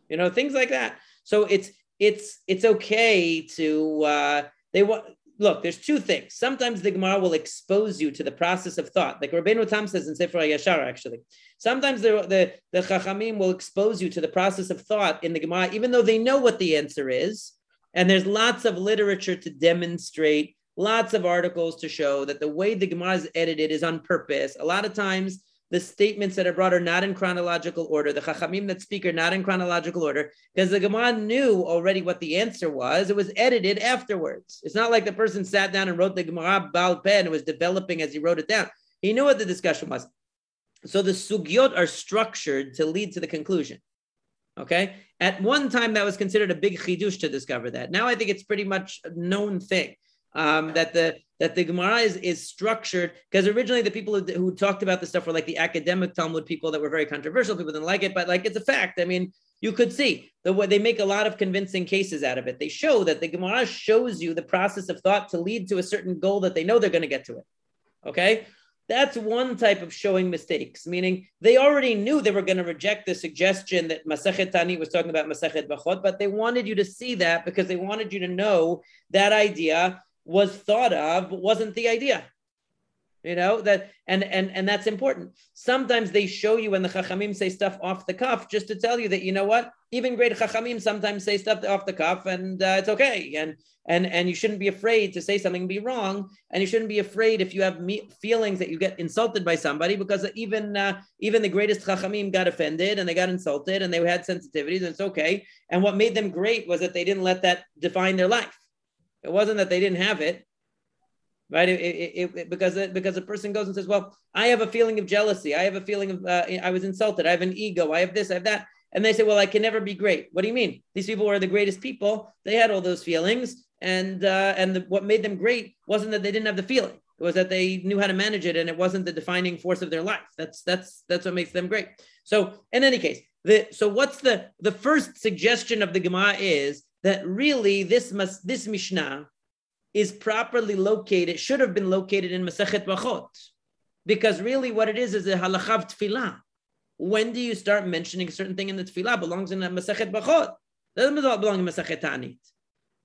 [SPEAKER 1] You know, things like that. So it's it's it's okay to uh, they want look, there's two things. Sometimes the Gemara will expose you to the process of thought, like Rabbeinu Tam says in Sefer Yashar, actually. Sometimes the, the, the Chachamim will expose you to the process of thought in the Gemara, even though they know what the answer is. And there's lots of literature to demonstrate, lots of articles to show that the way the Gemara is edited is on purpose. A lot of times, the statements that are brought are not in chronological order. The chachamim that speak are not in chronological order because the Gemara knew already what the answer was. It was edited afterwards. It's not like the person sat down and wrote the Gemara Baal Peh and was developing as he wrote it down. He knew what the discussion was. So the sugyot are structured to lead to the conclusion. Okay. At one time, that was considered a big chidush to discover that. Now I think it's pretty much a known thing um, that the that the Gemara is, is structured because originally the people who, who, talked about this stuff were like the academic Talmud people that were very controversial. People didn't like it, but like it's a fact. I mean, you could see the way they make a lot of convincing cases out of it. They show that the Gemara shows you the process of thought to lead to a certain goal that they know they're going to get to it. Okay, That's one type of showing mistakes, meaning they already knew they were going to reject the suggestion that Masechet Tani was talking about Masechet Brachot, but they wanted you to see that because they wanted you to know that idea was thought of, but wasn't the idea you know that and and and that's important. Sometimes they show you when the chachamim say stuff off the cuff just to tell you that you know what? Even great chachamim sometimes say stuff off the cuff and uh, it's okay. And and and you shouldn't be afraid to say something be wrong. And you shouldn't be afraid if you have me- feelings that you get insulted by somebody because even uh, even the greatest chachamim got offended and they got insulted and they had sensitivities and it's okay. And what made them great was that they didn't let that define their life it wasn't that they didn't have it right? It, it, it, because because a person goes and says, "Well, I have a feeling of jealousy. I have a feeling of uh, I was insulted. I have an ego. I have this. I have that." And they say, "Well, I can never be great." What do you mean? These people were the greatest people. They had all those feelings, and uh, and the, what made them great wasn't that they didn't have the feeling. It was that they knew how to manage it, and it wasn't the defining force of their life. That's that's that's what makes them great. So, in any case, the so what's the the first suggestion of the Gemara is that really this must this Mishnah is properly located, should have been located in Masechet Brachot. Because really what it is is a halachav tefillah. When do you start mentioning a certain thing in the tefillah belongs in a Masechet Brachot? Doesn't belong in Masechet Ta'anit.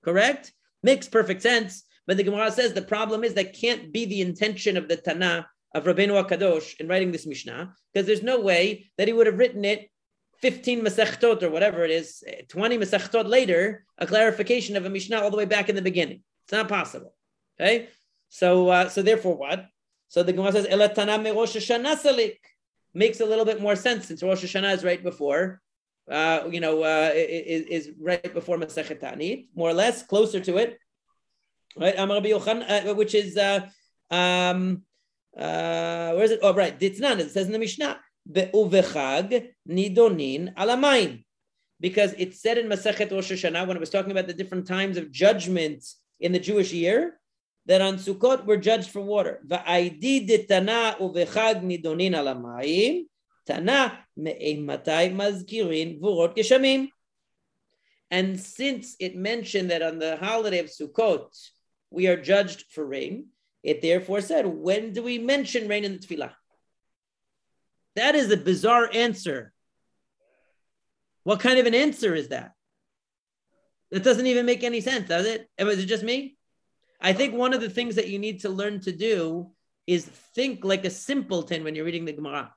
[SPEAKER 1] Correct? Makes perfect sense. But the Gemara says the problem is that can't be the intention of the Tana of Rabbeinu Akadosh in writing this Mishnah, because there's no way that he would have written it 15 Masechtot or whatever it is, 20 Masechtot later, a clarification of a Mishnah all the way back in the beginning. It's not possible. Okay, so uh, so therefore, what? So the Gemara says Elatana Rosh Hashanah salik makes a little bit more sense since Rosh Hashanah is right before. Uh, you know, uh, is, is right before Masechet Ta'anit, more or less, closer to it, right? Amar Yochan, uh, which is uh, um, uh, where is it? Oh, right, Ditznan. It says in the Mishnah, Be'uvechag nidonin al hamayim, because it said in Masechet Rosh Hashanah when it was talking about the different times of judgment in the Jewish year that on Sukkot we're judged for water. Va'aidi tana uvechag nidonin al hamayim, tana me'ematai mazkirin vurot geshamim. And since it mentioned that on the holiday of Sukkot, we are judged for rain, it therefore said, when do we mention rain in the tefillah? That is a bizarre answer. What kind of an answer is that? That doesn't even make any sense, does it? Is it just me? I think one of the things that you need to learn to do is think like a simpleton when you're reading the Gemara.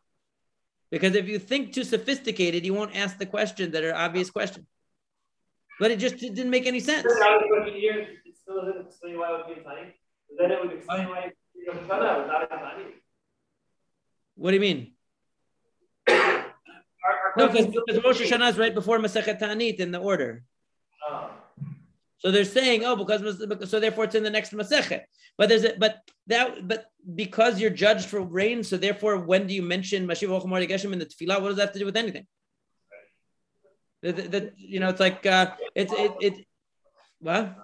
[SPEAKER 1] Because if you think too sophisticated, you won't ask the questions that are obvious questions. But it just it didn't make any sense. Then it would explain why What do you mean? No, because Rosh Hashanah is right before Masechet Ta'anit in the order. So they're saying, oh, because so therefore it's in the next masechet. But there's a, but that but because you're judged for rain, so therefore when do you mention Mashiv Geshem in the tefillah? What does that have to do with anything? That, you know, it's like uh, it's it, it what?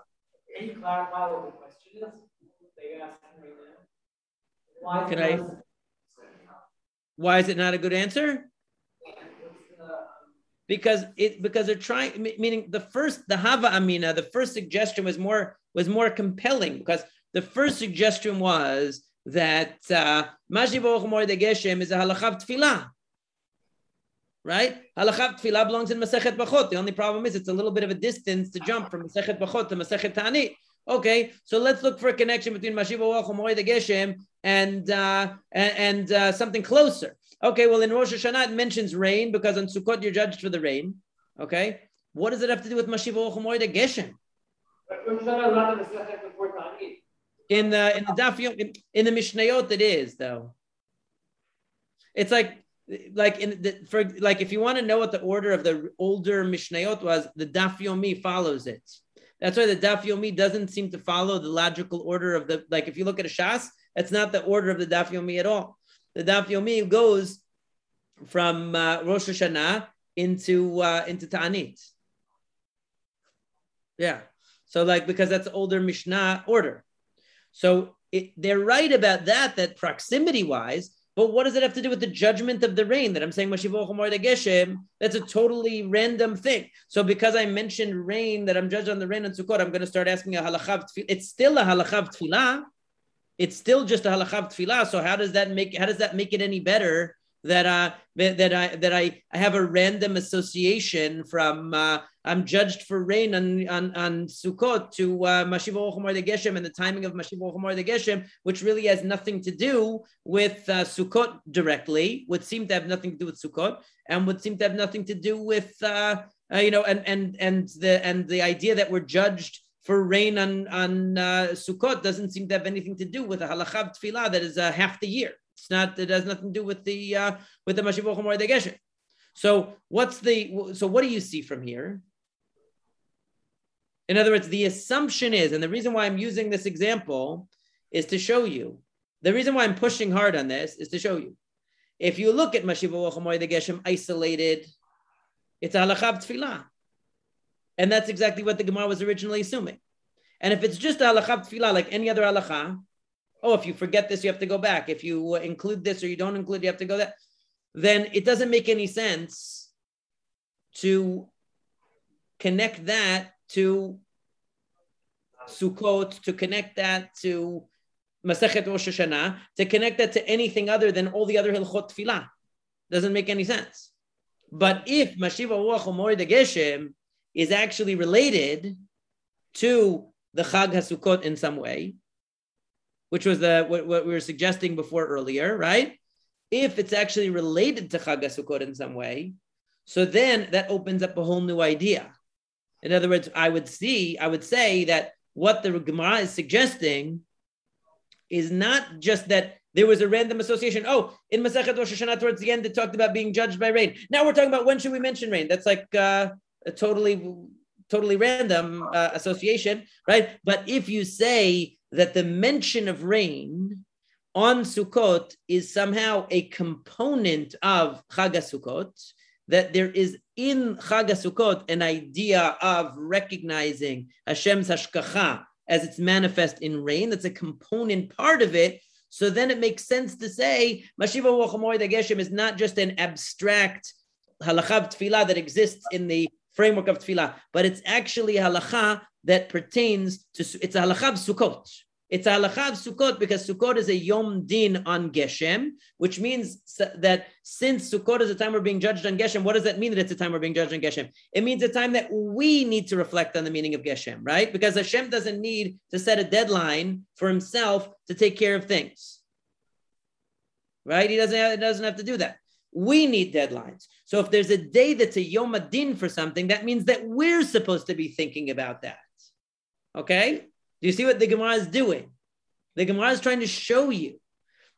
[SPEAKER 1] Can you clarify what the question is? They asking right now. Why Can I? Why is it not a good answer? Because it because they're trying meaning the first the hava amina the first suggestion was more was more compelling because the first suggestion was that uh, de geshem is a halachav tefillah right? Halachav tefillah belongs in masechet brachot. The only problem is it's a little bit of a distance to jump from masechet brachot to masechet ta'anit Okay, so let's look for a connection between Mashiva Wachom the Geshem and uh, and, and uh, something closer. Okay, well, in Rosh Hashanah it mentions rain because on Sukkot you're judged for the rain. Okay, what does it have to do with Mashiva or the Geshem? In the in the Daf in, in the Mishnayot it is though. It's like like in the, for like if you want to know what the order of the older Mishnayot was, the Daf Yomi follows it. That's why the Daf Yomi doesn't seem to follow the logical order of the like if you look at a Shas, that's not the order of the Daf Yomi at all the Daf Yomi goes from uh, Rosh Hashanah into uh, into Ta'anit. Yeah. So like because that's older Mishnah order. So it, they're right about that, that proximity wise, but what does it have to do with the judgment of the rain that I'm saying? That's a totally random thing. So because I mentioned rain, that I'm judged on the rain on Sukkot, I'm going to start asking a halachav It's still a halachav tefillah, It's still just a halachav tefillah. So how does that make how does that make it any better that uh that I that I, I have a random association from uh, I'm judged for rain on on, on Sukkot to uh, Mashiva Ochomar de Geshem and the timing of Mashiva Ochomar de Geshem, which really has nothing to do with uh, Sukkot directly, would seem to have nothing to do with Sukkot, and would seem to have nothing to do with uh, uh, you know, and and and the and the idea that we're judged for rain on on uh, Sukkot doesn't seem to have anything to do with a halachav tefillah that is uh, half the year. It's not. It has nothing to do with the uh, with the Mashiach Chomor So what's the so what do you see from here? In other words, the assumption is, and the reason why I'm using this example is to show you. The reason why I'm pushing hard on this is to show you. If you look at Mashiach Chomor isolated, it's a halachav tefillah. And that's exactly what the Gemara was originally assuming. And if it's just halacha tefillah, like any other halacha, oh, if you forget this, you have to go back. If you include this or you don't include, you have to go that. Then it doesn't make any sense to connect that to Sukkot, to connect that to Masechet Rosh Hashanah, to connect that to anything other than all the other Hilchot Tefillah. Doesn't make any sense. But if Mashiva Ruach Geshem is actually related to the Chag HaSukkot in some way, which was the what, what, we were suggesting before earlier, right? If it's actually related to Chag HaSukkot in some way, so then that opens up a whole new idea. In other words, I would see, I would say that what the Gemara is suggesting is not just that there was a random association. Oh, in Masechet Rosh Hashanah towards the end, it talked about being judged by rain. Now we're talking about when should we mention rain? That's like uh, a totally totally random uh, association, right? But if you say that the mention of rain on Sukkot is somehow a component of Chag Sukkot, that there is in Chag Sukkot an idea of recognizing Hashem's hashgacha as it's manifest in rain. That's a component part of it. So then it makes sense to say Mashiva Wachamoy Geshem is not just an abstract halachav tefillah that exists in the framework of tefillah, but it's actually halacha that pertains to, it's a halacha of Sukkot. It's a halacha of Sukkot because Sukkot is a Yom Din on Geshem, which means that since Sukkot is a time we're being judged on Geshem, what does that mean that it's a time we're being judged on Geshem? It means a time that we need to reflect on the meaning of Geshem, right? Because Hashem doesn't need to set a deadline for himself to take care of things. Right? He doesn't have, doesn't have to do that. We need deadlines. So if there's a day that's a Yom Adin for something, that means that we're supposed to be thinking about that. Okay? Do you see what the Gemara is doing? The Gemara is trying to show you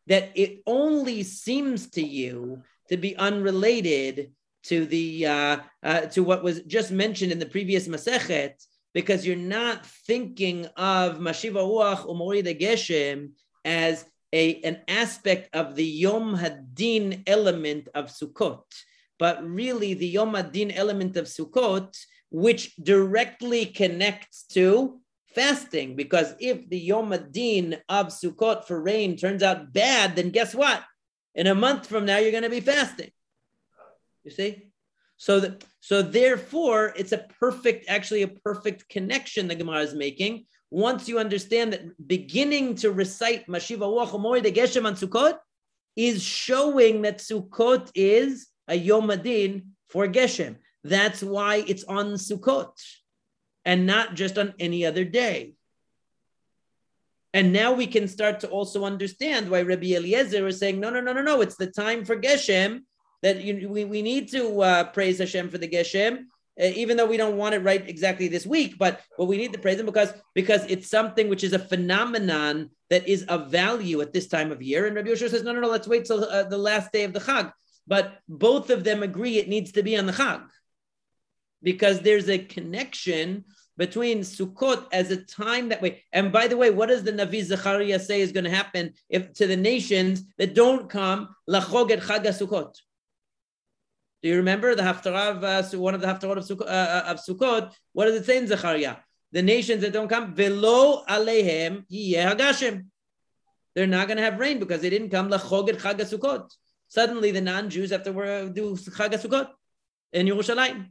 [SPEAKER 1] that it only seems to you to be unrelated to the uh, uh, to what was just mentioned in the previous Masechet, because you're not thinking of Mashiva Uach Umori de Geshem as a, an aspect of the Yom Hadin element of Sukkot, but really the Yom Hadin element of Sukkot, which directly connects to fasting. Because if the Yom Hadin of Sukkot for rain turns out bad, then guess what? In a month from now, you're going to be fasting. You see? So so therefore, it's a perfect, actually a perfect connection the Gemara is making once you understand that beginning to recite Mashiva Geshem on Sukkot is showing that Sukkot is a Yom Adin for Geshem. That's why it's on Sukkot and not just on any other day. And now we can start to also understand why Rabbi Eliezer is saying, no, no, no, no, no, it's the time for Geshem that you, we, we need to uh, praise Hashem for the Geshem uh, even though we don't want it right exactly this week, but but we need to praise him because because it's something which is a phenomenon that is of value at this time of year. And Rabbi Yoshua says, no, no, no, let's wait till uh, the last day of the Chag. But both of them agree it needs to be on the Chag because there's a connection between Sukkot as a time that way. And by the way, what does the Navi Zechariah say is going to happen if to the nations that don't come lachog et Chag Sukkot? Do you remember the Haftarah of uh, one of the Haftarot of, Sukkot, uh, uh, of Sukkot? What does it say in Zechariah? The nations that don't come, velo alehem. They're not going to have rain because they didn't come lachoget chag Sukkot. Suddenly, the non-Jews have to do chag Sukkot in Yerushalayim.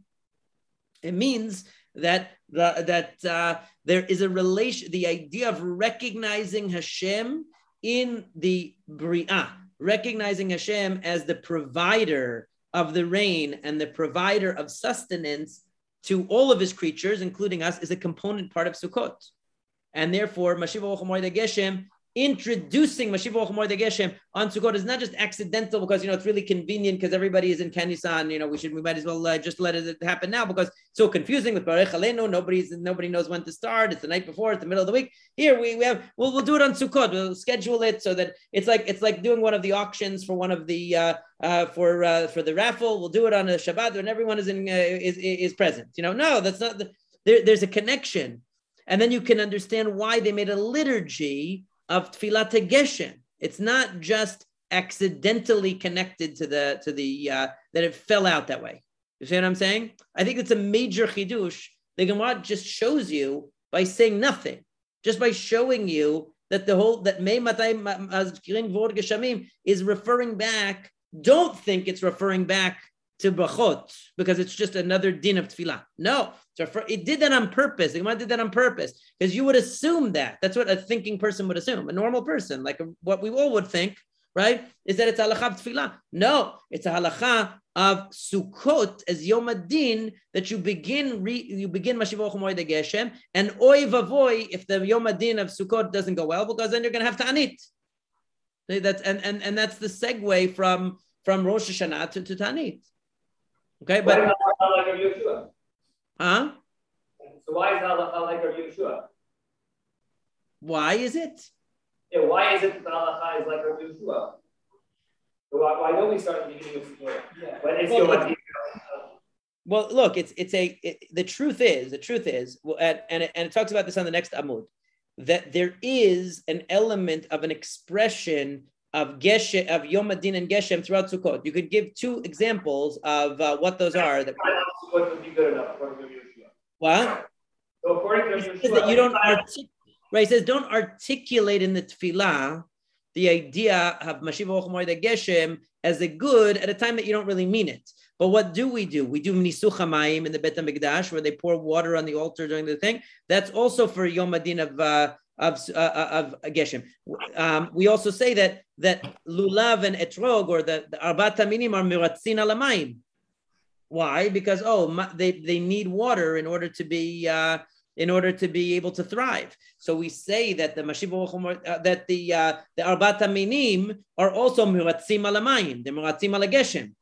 [SPEAKER 1] It means that the, that uh, there is a relation, the idea of recognizing Hashem in the Bria, recognizing Hashem as the provider of the rain and the provider of sustenance to all of his creatures, including us, is a component part of Sukkot. And therefore, Mashiva Geshem introducing Mashiva the Geshem on Sukkot is not just accidental because you know it's really convenient because everybody is in Kanisan. You know, we should we might as well uh, just let it happen now because it's so confusing with Baruch Aleinu. Nobody's nobody knows when to start. It's the night before. It's the middle of the week. Here we, we have we'll, we'll do it on Sukkot. We'll schedule it so that it's like it's like doing one of the auctions for one of the uh, uh, for uh, for the raffle. We'll do it on a Shabbat when everyone is in uh, is is present. You know, no, that's not the, there, There's a connection, and then you can understand why they made a liturgy of Tfilat Geshem. It's not just accidentally connected to the to the uh, that it fell out that way. You see what I'm saying? I think it's a major chidush. The Gemara just shows you by saying nothing, just by showing you that the whole that May Matay is referring back. Don't think it's referring back to brachot because it's just another din of tefillah. No, it did that on purpose. The Gemara did that on purpose because you would assume that. That's what a thinking person would assume. A normal person, like what we all would think, right, is that it's halacha of tefillah. No, it's a halacha of Sukkot as Yom Adin that you begin re, you begin Mashiva de Geshem and Oy Vavoy if the Yom Adin of Sukkot doesn't go well because then you're going to have Ta'anit. That's and, and and that's the segue from from Rosh Hashanah to, to Ta'anit. Okay, but
[SPEAKER 5] like Yeshua?
[SPEAKER 1] Huh?
[SPEAKER 5] So why is that like Yeshua?
[SPEAKER 1] Why is it?
[SPEAKER 5] Yeah, why is it that halacha is like Yeshua? So why, why don't we start at the beginning of the Yeah. When it's well,
[SPEAKER 1] well, look, it's it's a it, the truth is the truth is, and and it, and it talks about this on the next Amud, that there is an element of an expression of Geshem, of Yom Adin and Geshem throughout Sukkot. You could give two examples of uh, what those are. That, what?
[SPEAKER 5] So according to
[SPEAKER 1] Yeshua, that you don't artic- right. It says don't articulate in the tefillah the idea of Mashiva Okhmour the Geshem as a good at a time that you don't really mean it. But what do we do? We do Nisuch in the Bet HaMikdash where they pour water on the altar during the thing. That's also for Yom Adin of uh, of uh, uh, of Geshem. Um, we also say that that lulav and etrog or the, the arbat minim are miratzin al hamayim. Why? Because oh, they they need water in order to be uh, in order to be able to thrive. So we say that the mashiv uh, that the uh, the arbat minim are also miratzim al hamayim. They're miratzim alageshem.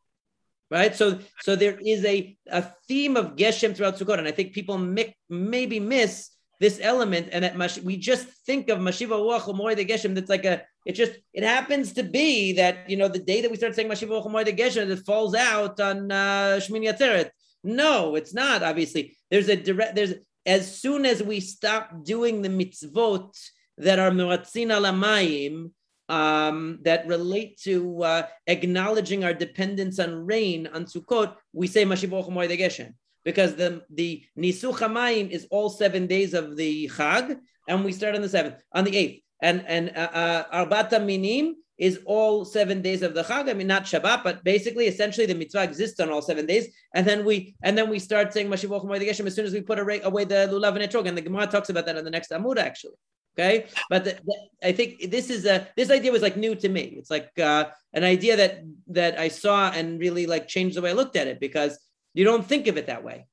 [SPEAKER 1] Right, so so there is a, a theme of Geshem throughout Sukkot, and I think people mi- maybe miss this element, and that mash, we just think of Mashiva Ruach the Geshem. That's like a. It just it happens to be that you know the day that we start saying Mashiva Ruach the Geshem, it falls out on uh, Shmini Atzeret. No, it's not. Obviously, there's a direct. There's as soon as we stop doing the mitzvot that are muratzin al hamayim, um, that relate to uh, acknowledging our dependence on rain on Sukkot, we say Mashiva the Geshem because the the Nisuch Hamayim is all seven days of the Chag, and we start on the seventh, on the eighth, and and uh, uh, Arbata Minim is all seven days of the Chag. I mean, not Shabbat, but basically, essentially, the mitzvah exists on all seven days, and then we and then we start saying Mashiv Geshem as soon as we put away, away the lulav and etrog, and the Gemara talks about that in the next Amud actually. Okay, but the, the, I think this is a this idea was like new to me. It's like uh, an idea that that I saw and really like changed the way I looked at it because you don't think of it that way.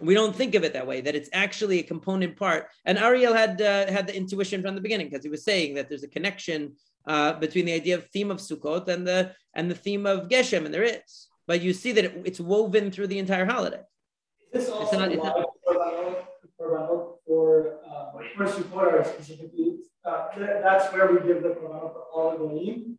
[SPEAKER 1] We don't think of it that way. That it's actually a component part. And Ariel had uh, had the intuition from the beginning because he was saying that there's a connection uh, between the idea of theme of Sukkot and the and the theme of Geshem, and there is. But you see that it, it's woven through the entire holiday.
[SPEAKER 2] Is this also not, not, for for uh, for Sukkot specifically? Uh, that's where we give the korbanot for all the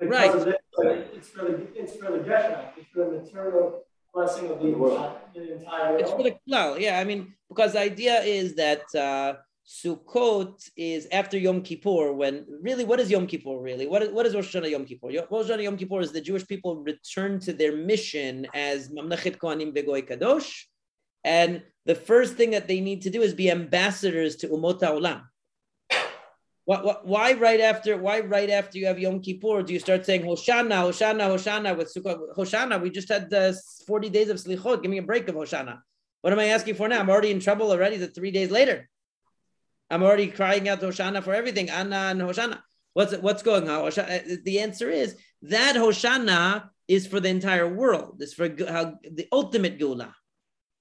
[SPEAKER 1] Right.
[SPEAKER 2] it's for the it's the Geshem. It's the material blessing of the, world. the entire world.
[SPEAKER 1] It's for the klal, yeah. I mean, because the idea is that uh, Sukkot is after Yom Kippur. When really, what is Yom Kippur really? What is, what is Rosh Hashanah Yom Kippur? Rosh Hashanah Yom Kippur is the Jewish people return to their mission as Mamlechet Kohanim Begoy Kadosh, and the first thing that they need to do is be ambassadors to Umot Olam. What, why right after why right after you have Yom Kippur do you start saying Hoshana, Hoshana, Hoshana with Sukkot? Hoshana, we just had uh, 40 days of Slichot. Give me a break of Hoshana. What am I asking for now? I'm already in trouble already. The three days later, I'm already crying out Hoshana for everything. Anna and Hoshana. What's what's going on? Uh, the answer is that Hoshana is for the entire world. It's for how, the ultimate Geula.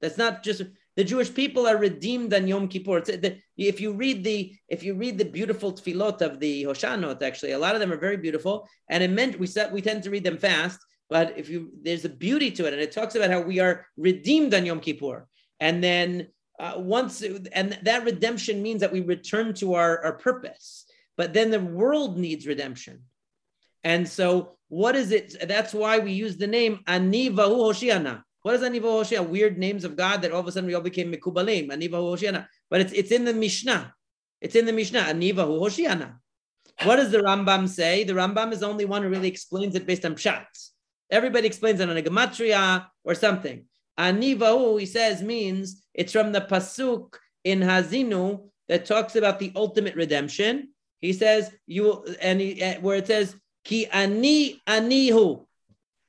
[SPEAKER 1] That's not just the Jewish people are redeemed on Yom Kippur. The, if you read the if you read the beautiful tefillot of the Hoshanot, actually, a lot of them are very beautiful, and it meant we we tend to read them fast. But if you there's a beauty to it, and it talks about how we are redeemed on Yom Kippur, and then uh, once and that redemption means that we return to our, our purpose. But then the world needs redemption, and so what is it? That's why we use the name Ani Vahu Hoshiana what is Aniva Hoshia? Weird names of God that all of a sudden we all became Mikubalim, Aniva Hoshiana. But it's, it's in the Mishnah. It's in the Mishnah, Aniva Hoshiana. What does the Rambam say? The Rambam is the only one who really explains it based on pshat. Everybody explains it on a gematria or something. Anivahu, he says, means it's from the pasuk in Haazinu that talks about the ultimate redemption. He says you and he, eh, where it says ki ani anihu.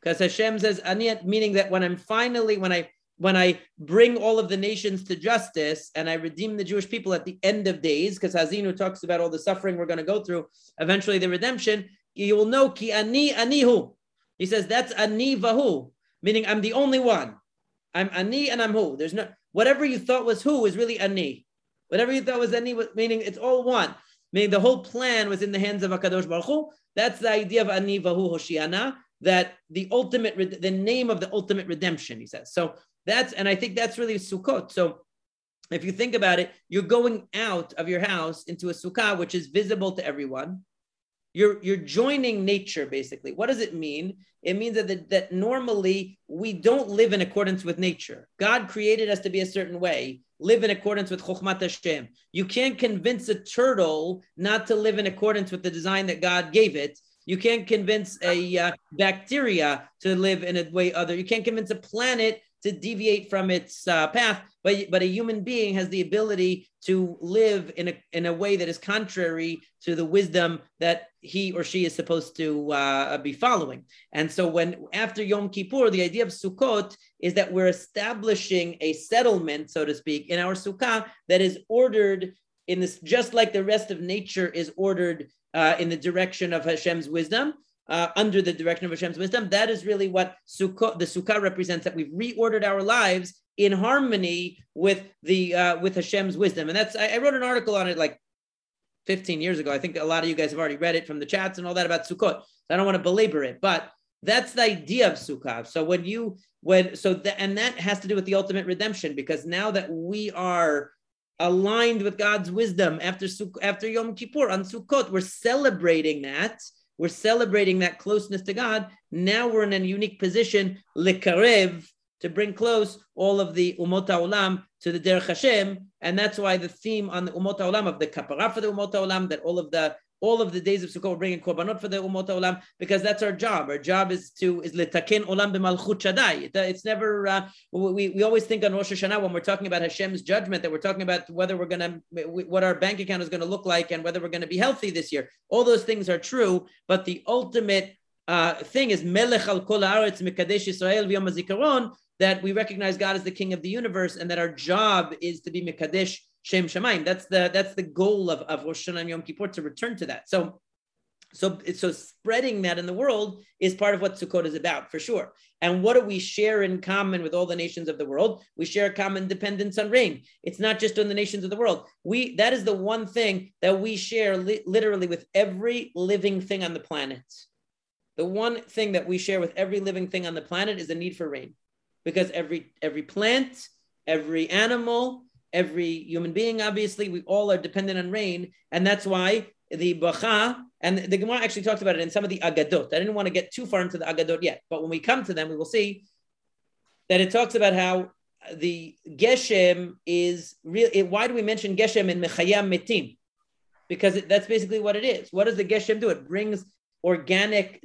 [SPEAKER 1] Because Hashem says aniyat, meaning that when I'm finally, when I when I bring all of the nations to justice and I redeem the Jewish people at the end of days, because Haazinu talks about all the suffering we're going to go through, eventually the redemption, you will know ki ani anihu. He says that's ani vahu, meaning I'm the only one. I'm ani and I'm who. There's no whatever you thought was who is really ani. Whatever you thought was ani, meaning it's all one. Meaning the whole plan was in the hands of Hakadosh Baruch Hu. That's the idea of ani vahu hoshiana that the ultimate, the name of the ultimate redemption, he says. So that's, and I think that's really Sukkot. So if you think about it, you're going out of your house into a sukkah, which is visible to everyone. You're, you're joining nature, basically. What does it mean? It means that, that normally we don't live in accordance with nature. God created us to be a certain way, live in accordance with Chokhmat Hashem. You can't convince a turtle not to live in accordance with the design that God gave it you can't convince a uh, bacteria to live in a way other. You can't convince a planet to deviate from its uh, path, but but a human being has the ability to live in a in a way that is contrary to the wisdom that he or she is supposed to uh, be following. And so, when after Yom Kippur, the idea of Sukkot is that we're establishing a settlement, so to speak, in our sukkah that is ordered in this, just like the rest of nature is ordered uh, in the direction of Hashem's wisdom, uh, under the direction of Hashem's wisdom. That is really what Sukkah, the Sukkah represents. That we've reordered our lives in harmony with the uh, with Hashem's wisdom. And that's I, I, wrote an article on it like 15 years ago. I think a lot of you guys have already read it from the chats and all that about Sukkot. So I don't want to belabor it, but that's the idea of Sukkah. So when you when so the, and that has to do with the ultimate redemption because now that we are aligned with God's wisdom after after Yom Kippur on Sukkot. We're celebrating that. We're celebrating that closeness to God. Now we're in a unique position, likarev, to bring close all of the umot olam to the derech Hashem, and that's why the theme on the umot olam of the kapara for the umot olam, that all of the all of the days of Sukkot, we're bringing korbanot for the umot olam because that's our job. Our job is to is letaken olam b'malchut shaddai. It's never uh, we, we always think on Rosh Hashanah when we're talking about Hashem's judgment that we're talking about whether we're gonna what our bank account is to look like and whether we're to be healthy this year. All those things are true, but the ultimate uh, thing is melech al kol haaretz mekadesh Yisrael v'yom that we recognize God as the King of the universe and that our job is to be mekadesh Shem Shemaim. That's the that's the goal of, of Rosh Hashanah and Yom Kippur to return to that. So so, so spreading that in the world is part of what Sukkot is about, for sure. And what do we share in common with all the nations of the world? We share common dependence on rain. It's not just on the nations of the world. We that is the one thing that we share li- literally with every living thing on the planet. The one thing that we share with every living thing on the planet is the need for rain, because every every plant, every animal, every human being, obviously, we all are dependent on rain. And that's why the Bacha, and the Gemara actually talked about it in some of the Agadot. I didn't want to get too far into the Agadot yet, but when we come to them, we will see that it talks about how the Geshem is real. Why do we mention Geshem in Mechayeh Metim? Because it, that's basically what it is. What does the Geshem do? It brings organic,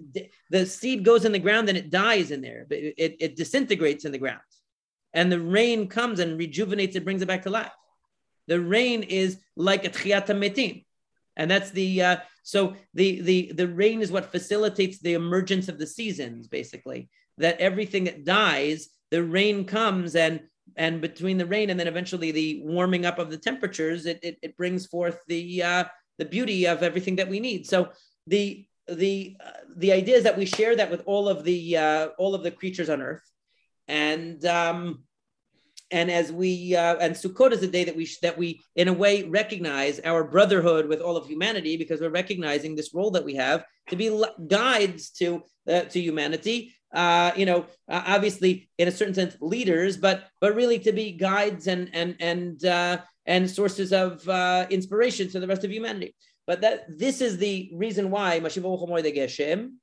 [SPEAKER 1] the seed goes in the ground and it dies in there, it, it, it disintegrates in the ground and the rain comes and rejuvenates it, brings it back to life. The rain is like a tchiyata metim, and that's the uh, so the the the rain is what facilitates the emergence of the seasons, basically. That everything that dies, the rain comes and and between the rain and then eventually the warming up of the temperatures, it, it, it brings forth the uh, the beauty of everything that we need. So the the uh, the idea is that we share that with all of the uh, all of the creatures on earth, and um, and as we uh, and Sukkot is a day that we that we in a way recognize our brotherhood with all of humanity because we're recognizing this role that we have to be guides to uh, to humanity. Uh, you know, uh, obviously in a certain sense leaders, but but really to be guides and and and uh, and sources of uh, inspiration to the rest of humanity. But that this is the reason why Mashiva Geshem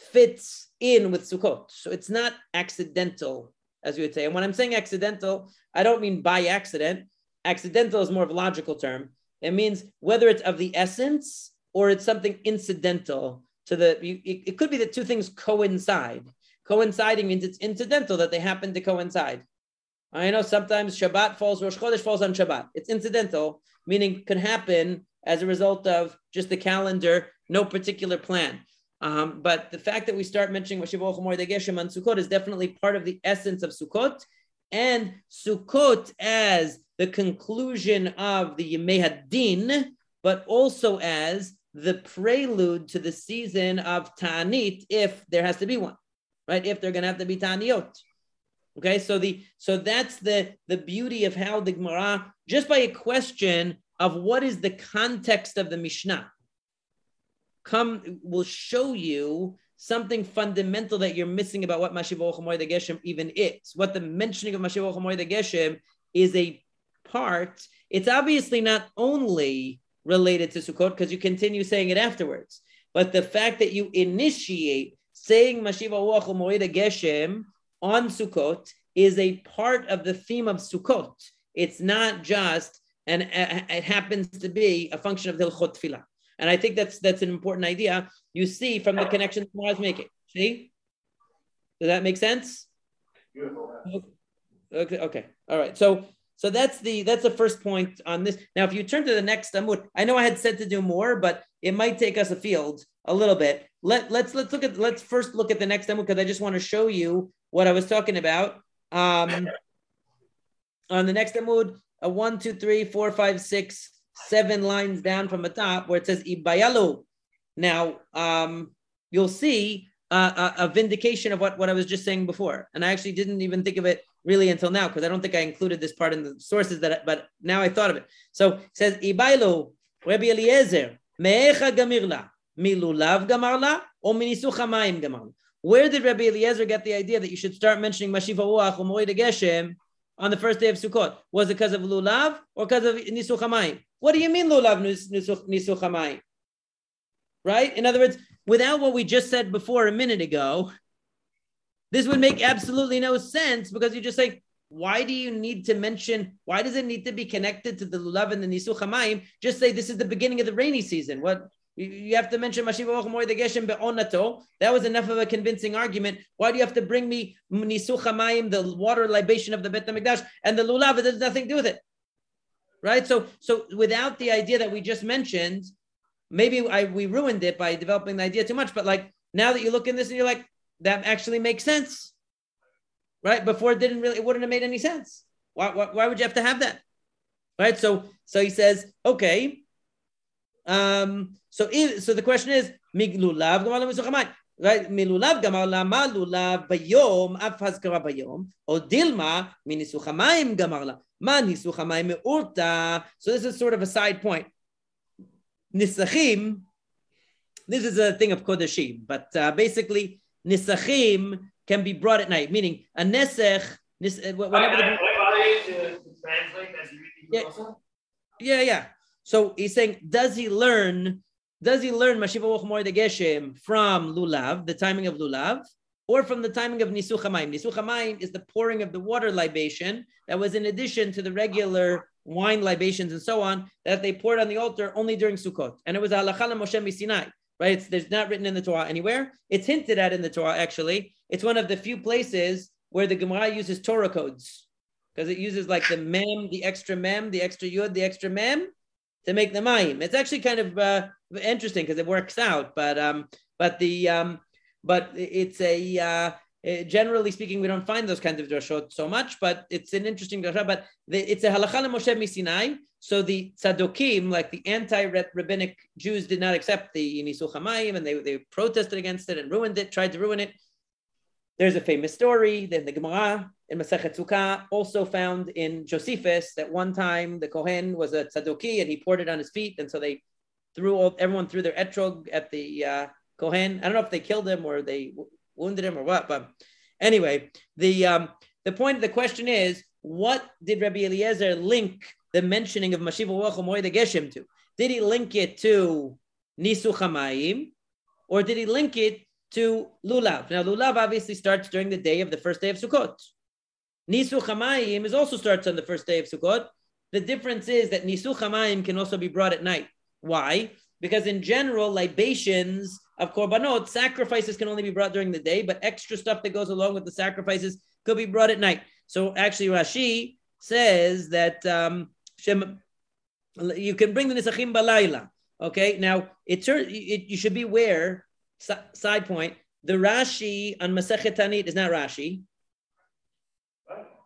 [SPEAKER 1] fits in with Sukkot. So it's not accidental, as you would say. And when I'm saying accidental, I don't mean by accident. Accidental is more of a logical term. It means whether it's of the essence or it's something incidental to the. it, it could be that two things coincide. Coinciding means it's incidental that they happen to coincide. I know sometimes Shabbat falls, Rosh Chodesh falls on Shabbat. It's incidental, meaning could happen as a result of just the calendar, no particular plan. Um, but the fact that we start mentioning Mashiv Geshem on Sukkot is definitely part of the essence of Sukkot. And Sukkot as the conclusion of the Yemei Hadin, but also as the prelude to the season of Ta'anit, if there has to be one, right? If they're going to have to be Ta'aniot. Okay, so the so that's the the beauty of how the Gemara, just by a question of what is the context of the Mishnah, come will show you something fundamental that you're missing about what Mashiv the Geshem even is. What the mentioning of Mashiv the Geshem is a part. It's obviously not only related to Sukkot because you continue saying it afterwards, but the fact that you initiate saying Mashiv the Geshem on Sukkot is a part of the theme of Sukkot. It's not just, and it happens to be a function of the Hilchot Tfilah. And I think that's that's an important idea. You see from the connection Mara is making. See? Does that make sense? Beautiful. Okay. Okay. All right. So so that's the that's the first point on this. Now, if you turn to the next Amud, I know I had said to do more, but it might take us a afield a little bit. Let let's let's look at let's first look at the next Amud because I just want to show you what I was talking about. Um, on the next Amud, a one, two, three, four, five, six, seven lines down from the top where it says Ibayalu. Now, um, you'll see uh, a, vindication of what, what I was just saying before. And I actually didn't even think of it really until now because I don't think I included this part in the sources that, I, but now I thought of it. So it says Ibaylu, Rabbi Eliezer, Me'echa gamirla, milulav gamarla, or minisuch hamayim gamarla. Where did Rabbi Eliezer get the idea that you should start mentioning Mashiva Uach or Moed Geshem on the first day of Sukkot? Was it because of Lulav or because of Nisuch? What do you mean Lulav Nisuch Hamayim? Right? In other words, without what we just said before a minute ago, this would make absolutely no sense because you just say, why do you need to mention? Why does it need to be connected to the lulav and the nisuch hamayim? Just say this is the beginning of the rainy season. What you have to mention. That was enough of a convincing argument. Why do you have to bring me Nisuchamayim, the water libation of the Bet HaMikdash, and the Lulav? It has nothing to do with it. Right? So, so without the idea that we just mentioned, maybe I, we ruined it by developing the idea too much. But like now that you look in this and you're like, that actually makes sense. Right? Before it didn't really, it wouldn't have made any sense. Why, why, why would you have to have that? Right? So, so he says, okay, um, so, so the question is Right, מלולב גמר למה לולב ביום, אף הזכרה ביום, או דילמה מניסוך המים גמר לה. מה ניסוך המים מאורתא? So this is sort of a side point. Nisachim, this is a thing of Kodashim, but uh, basically Nisachim can be brought at night, meaning a Nesech, nis, uh, whenever the... Yeah, yeah, yeah. So he's saying, does he learn? does he learn Mashiva de Geshem from Lulav, the timing of Lulav, or from the timing of Nisuch Hamayim? Nisuch Hamayim is the pouring of the water libation that was in addition to the regular wine libations and so on that they poured on the altar only during Sukkot. And it was Halachah Moshe Sinai, right? It's, there's not written in the Torah anywhere. It's hinted at in the Torah, actually. It's one of the few places where the Gemara uses Torah codes because it uses like the mem, the extra mem, the extra yud, the extra mem, to make the mayim. It's actually kind of uh, interesting because it works out, but um, but the um, but it's a uh, uh, generally speaking, we don't find those kinds of drashot so much, but it's an interesting drasha. But the, it's a halacha Moshe Misinai. So the tzadokim, like the anti-rabbinic Jews, did not accept the Nisuch Hamayim, and they, they protested against it and ruined it, tried to ruin it. There's a famous story that the Gemara in Masechet Sukkah, also found in Josephus, that one time the Kohen was a tzadoki and he poured it on his feet, and so they threw all, everyone threw their etrog at the uh, Kohen. I don't know if they killed him or they wounded him or what. But anyway, the um, the point of the question is, what did Rabbi Eliezer link the mentioning of Mashiva Wachomoy the Geshem to? Did he link it to Nisuch Hamayim, or did he link it to Lulav? Now, Lulav obviously starts during the day of the first day of Sukkot. Nisuch Hamayim is also starts on the first day of Sukkot. The difference is that Nisuch Hamayim can also be brought at night. Why? Because in general, libations of korbanot, sacrifices can only be brought during the day, but extra stuff that goes along with the sacrifices could be brought at night. So actually, Rashi says that um, you can bring the nisachim balayla. Okay, now it, it you should be aware. Side point: the Rashi on Masechet Ta'anit is not Rashi.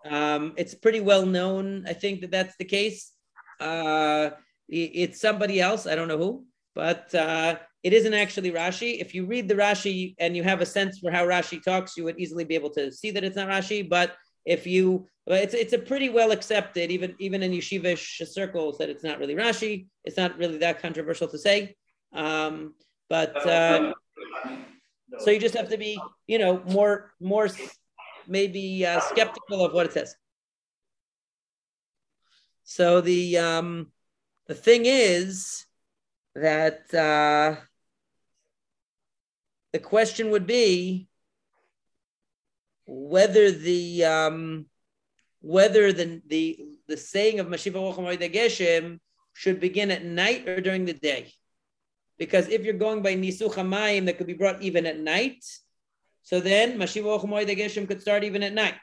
[SPEAKER 1] Um, it's pretty well known. I think that that's the case. Uh, it's somebody else. I don't know who, but uh, it isn't actually Rashi. If you read the Rashi and you have a sense for how Rashi talks, you would easily be able to see that it's not Rashi. But if you, it's it's a pretty well accepted, even even in yeshivish circles, that it's not really Rashi. It's not really that controversial to say. Um, but uh, so you just have to be, you know, more more maybe uh, skeptical of what it says. So the um, the thing is that. Uh, the question would be whether the um, whether the the the saying of Mashiva Geshem should begin at night or during the day. Because if you're going by Nisuch Hamayim that could be brought even at night, so then Mashiva Geshem could start even at night.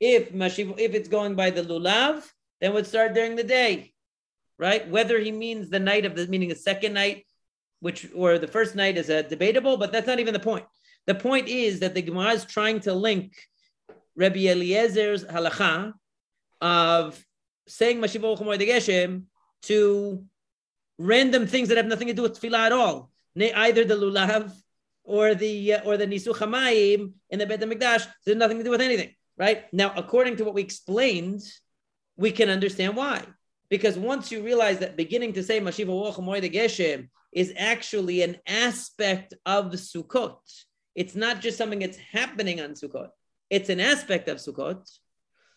[SPEAKER 1] If if it's going by the Lulav, then would start during the day. Right? Whether he means the night of the meaning the second night which or the first night is a debatable, but that's not even the point. The point is that the Gemara is trying to link Rabbi Eliezer's halacha of saying Mashiva de Geshem to random things that have nothing to do with tefillah at all. Either the lulav or the uh, or the nisuch hamayim in the Beit Hamikdash has nothing to do with anything, right? Now, according to what we explained, we can understand why. Because once you realize that beginning to say Mashiva is actually an aspect of Sukkot. It's not just something that's happening on Sukkot. It's an aspect of Sukkot.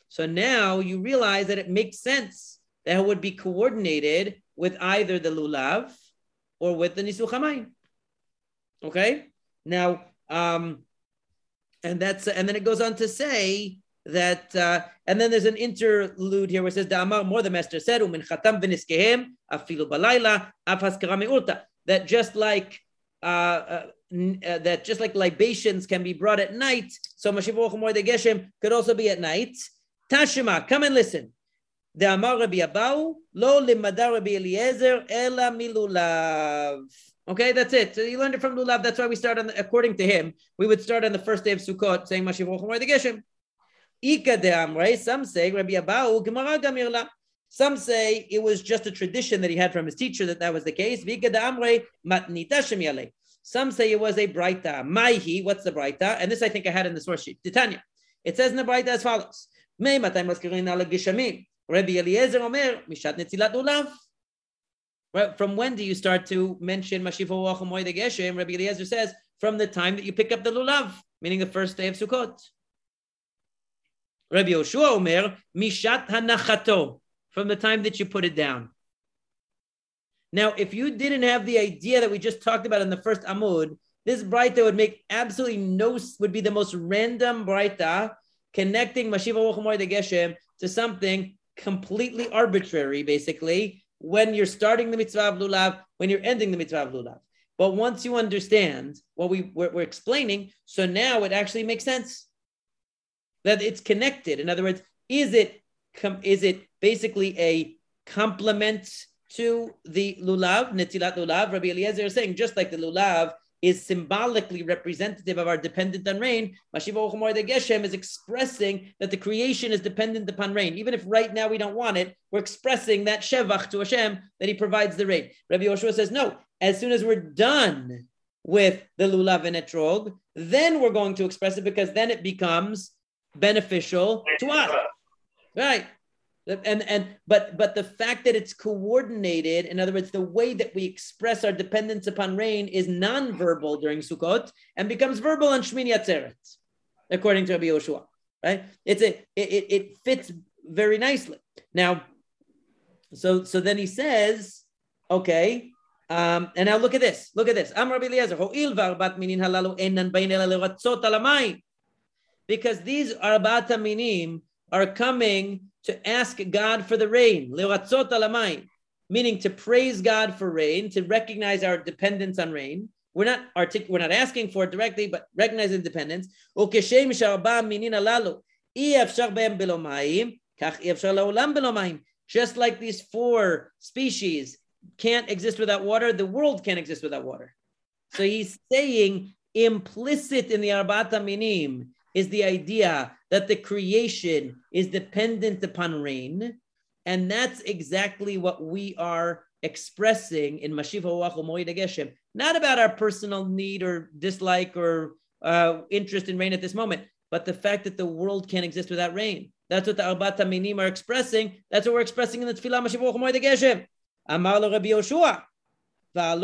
[SPEAKER 1] So now you realize that it makes sense that it would be coordinated with either the lulav or with the nisuchamayim. Okay. Now, um, and that's and then it goes on to say that, uh, and then there's an interlude here where it says, Da'amar, more the master said, Umin chatam v'niskehem, afilu balayla, af haskara that just like, uh, uh, uh, that just like libations can be brought at night, so Mashiach Moed Geshem could also be at night. Tashima, come and listen. Da'amar Rabbi Abahu, lo limadar Rabbi Eliezer, ela milulav. Okay, that's it. So you learned it from Lulav. That's why we start on, the, according to him, we would start on the first day of Sukkot saying Mashiach Moed Geshem. Some say Rabbi Abahu Gemara Gamirla. Some say it was just a tradition that he had from his teacher that that was the case. Some say it was a braita. Maihi, what's the braita? And this I think I had in the source sheet. Titania. It says in the braita as follows. Rabbi Eliezer Omer, Mishat Netilat Lulav. From when do you start to mention Mashifa Wachamoy the Geshem? Rabbi Eliezer says, from the time that you pick up the Lulav, meaning the first day of Sukkot. Rabbi Yoshua Omer, Mishat Hanachato, from the time that you put it down. Now, if you didn't have the idea that we just talked about in the first Amud, this Braita would make absolutely no, would be the most random Braita connecting Mashiva Wochamoy de Geshem to something completely arbitrary, basically, when you're starting the mitzvah of Lulav, when you're ending the mitzvah of Lulav. But once you understand what we, we're, we're explaining, so now it actually makes sense that it's connected. In other words, is it is it basically a complement to the lulav, netilat lulav? Rabbi Eliezer is saying just like the lulav is symbolically representative of our dependent on rain. Mashiva Geshem is expressing that the creation is dependent upon rain. Even if right now we don't want it, we're expressing that Shevach to Hashem that He provides the rain. Rabbi Yoshua says, no, as soon as we're done with the Lulav and Etrog, then we're going to express it because then it becomes beneficial to us. Right. And and but but the fact that it's coordinated in other words the way that we express our dependence upon rain is non-verbal during sukkot and becomes verbal on shmini atzeret according to rabbi yoshua right? It's a it, it fits very nicely. Now so so then he says okay um, and now look at this look at this. Am rabbi because these arba'at minim are coming to ask God for the rain, meaning to praise God for rain, to recognize our dependence on rain. We're not artic- we're not asking for it directly, but recognize independence. Just like these four species can't exist without water, the world can't exist without water. So he's saying implicit in the Arbata Minim is the idea that the creation is dependent upon rain. And that's exactly what we are expressing in Mashiva Geshem. Not about our personal need or dislike or uh, interest in rain at this moment, but the fact that the world can't exist without rain. That's what the Arba'at Minim are expressing. That's what we're expressing in the Tefillah Mashiva Geshem. Amar lo Rabbi Yoshua. But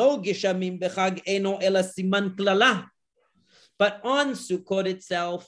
[SPEAKER 1] on Sukkot itself,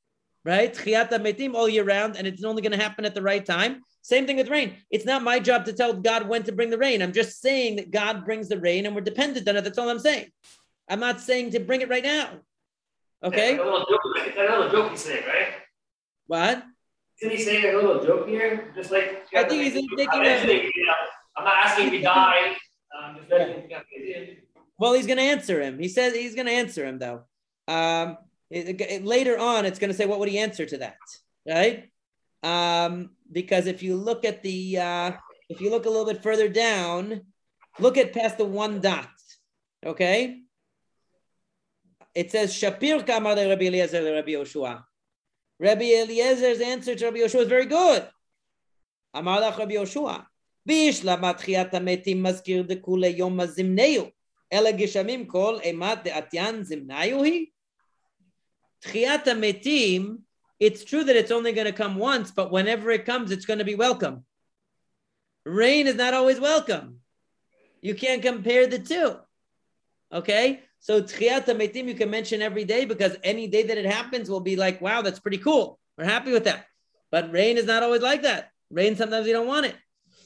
[SPEAKER 1] right? Chiyata metim all year round, and it's only going to happen at the right time. Same thing with rain. It's not my job to tell God when to bring the rain. I'm just saying that God brings the rain, and we're dependent on it. That's all I'm saying. I'm not saying to bring it right now. Okay.
[SPEAKER 5] a little joke, a little joke he's saying, right?
[SPEAKER 1] What?
[SPEAKER 5] Isn't he saying a little joke here? Just like
[SPEAKER 1] I think he's making
[SPEAKER 5] I'm, a, I'm not asking if he died. Um,
[SPEAKER 1] well, he's going to answer him. He says he's going to answer him though. Um, it, it, later on, it's going to say, what would he answer to that? Right? Um, because if you look at the, uh, if you look a little bit further down, look at past the one dot. Okay? It says, Shapir Kamar Rabbi Eliezer Rabbi Yoshua. Rabbi Eliezer's answer to Rabbi Yoshua is very good. Amar lach Rabbi Yoshua. בהשלמת תחיית המתים מזכיר דכולי יום הזמנהו, אלא גשמים כל אימת דעתיין זמנהו היא? Tchiyata metim, it's true that it's only going to come once, but whenever it comes, it's going to be welcome. Rain is not always welcome. You can't compare the two. Okay? So Tchiyata metim you can mention every day because any day that it happens will be like, wow, that's pretty cool. We're happy with that. But rain is not always like that. Rain, sometimes you don't want it.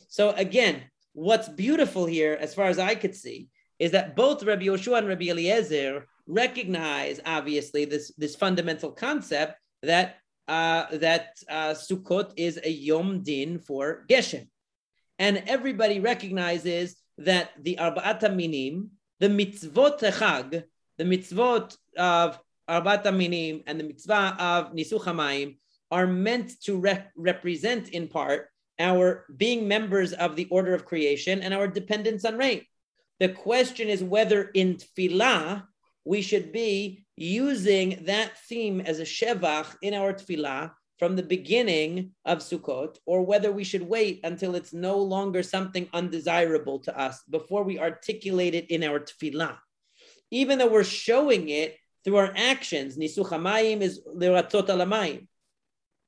[SPEAKER 1] So again, what's beautiful here, as far as I could see, is that both Rabbi Yoshua and Rabbi Eliezer recognize obviously this this fundamental concept that uh, that uh, Sukkot is a Yom Din for Geshem, and everybody recognizes that the Arba'at Minim, the mitzvot Chag, the mitzvot of Arba'at Minim and the mitzvah of Nisuch Hamayim are meant to re- represent in part our being members of the order of creation and our dependence on rain. The question is whether in tefillah we should be using that theme as a shevach in our tefillah from the beginning of Sukkot, or whether we should wait until it's no longer something undesirable to us before we articulate it in our tefillah. Even though we're showing it through our actions, Nisuch Hamayim is liratzot alamayim.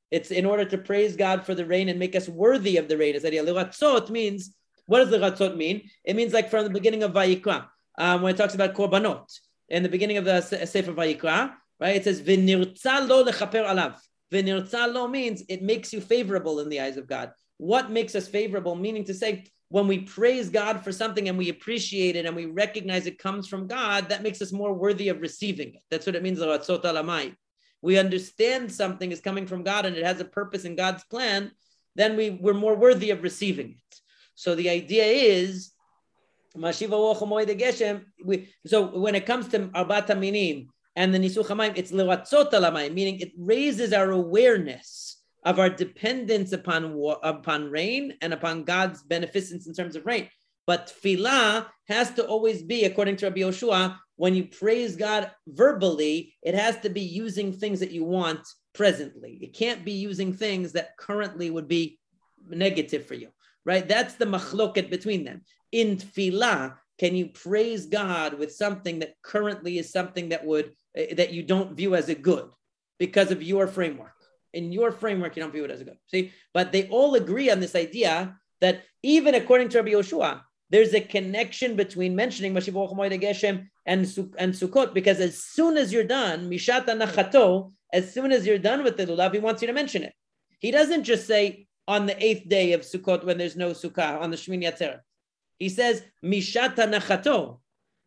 [SPEAKER 1] It's in order to praise God for the rain and make us worthy of the rain. As liratzot means, what does liratzot mean? It means like from the beginning of Vayikra, um, when it talks about korbanot in the beginning of the Sefer Vayikra, right? It says v'nirtza lo lechaper alav. V'nirtza lo means it makes you favorable in the eyes of God. What makes us favorable? Meaning to say, when we praise God for something and we appreciate it and we recognize it comes from God, that makes us more worthy of receiving it. That's what it means. we understand something is coming from God and it has a purpose in God's plan, then we, we're more worthy of receiving it. So the idea is, we, so when it comes to Arbat Minim and the Nisuch HaMayim, it's lewatzot alamayim, meaning it raises our awareness of our dependence upon, upon rain and upon God's beneficence in terms of rain. But tefillah has to always be, according to Rabbi Yoshua, when you praise God verbally, it has to be using things that you want presently. It can't be using things that currently would be negative for you, right? That's the machloket between them. In tefillah, can you praise God with something that currently is something that would eh, that you don't view as a good because of your framework? In your framework, you don't view it as a good. See, but they all agree on this idea that even according to Rabbi Yoshua, there's a connection between mentioning Mashiach Geshem and, and Sukkot because as soon as you're done, Mishata Nachato, as soon as you're done with the Lulav, he wants you to mention it. He doesn't just say on the eighth day of Sukkot when there's no Sukkah, on the Shmini Atzeret. He says Mishata Nachato,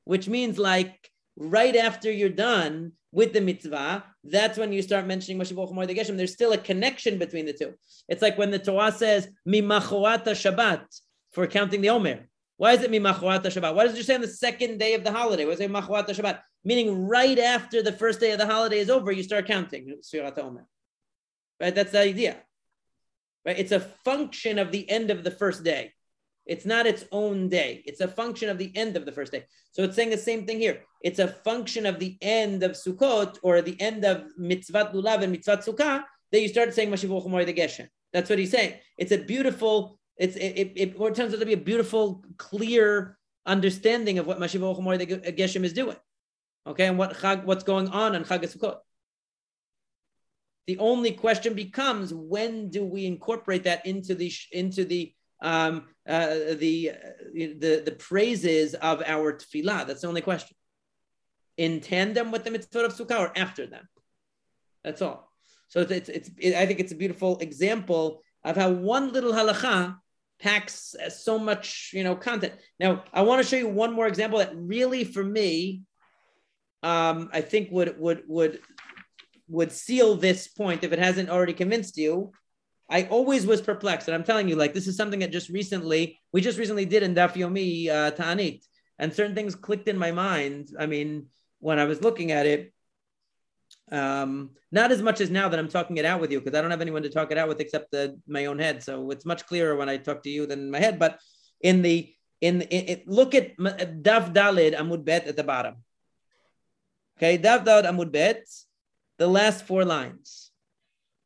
[SPEAKER 1] which means like right after you're done with the mitzvah, that's when you start mentioning Mashiach Geshem. There's still a connection between the two. It's like when the Torah says Mimachoata Shabbat for counting the Omer. Why is it Mimachwata Shabbat? Why does it say on the second day of the holiday? Why does it say Machwata Shabbat? Meaning right after the first day of the holiday is over, you start counting. Right? That's the idea. Right? It's a function of the end of the first day. It's not its own day. It's a function of the end of the first day. So it's saying the same thing here. It's a function of the end of Sukkot or the end of Mitzvat Lulav and Mitzvat Sukkah that you start saying Mashivu the Geshen. That's what he's saying. It's a beautiful it's it, it, it, it turns out to be a beautiful, clear understanding of what Mashiva the Geshem is doing. Okay, and what Chag, what's going on on Chag Sukkot. The only question becomes when do we incorporate that into the into the um, uh, the, uh, the the praises of our tefillah? That's the only question. In tandem with the mitzvah of sukkah or after them? That's all. So it's, it's, it's I think it's a beautiful example of how one little halacha packs so much, you know, content. Now, I want to show you one more example that really, for me, um, I think would would would would seal this point if it hasn't already convinced you. I always was perplexed, and I'm telling you, like this is something that just recently we just recently did in Daf Yomi uh, Ta'anit, and certain things clicked in my mind. I mean, when I was looking at it, um, not as much as now that I'm talking it out with you because I don't have anyone to talk it out with except the, my own head. So it's much clearer when I talk to you than my head. But in the in, it, look at Daf Dalid Amud Bet at the bottom. Okay, Daf Dalid Amud Bet, the last four lines.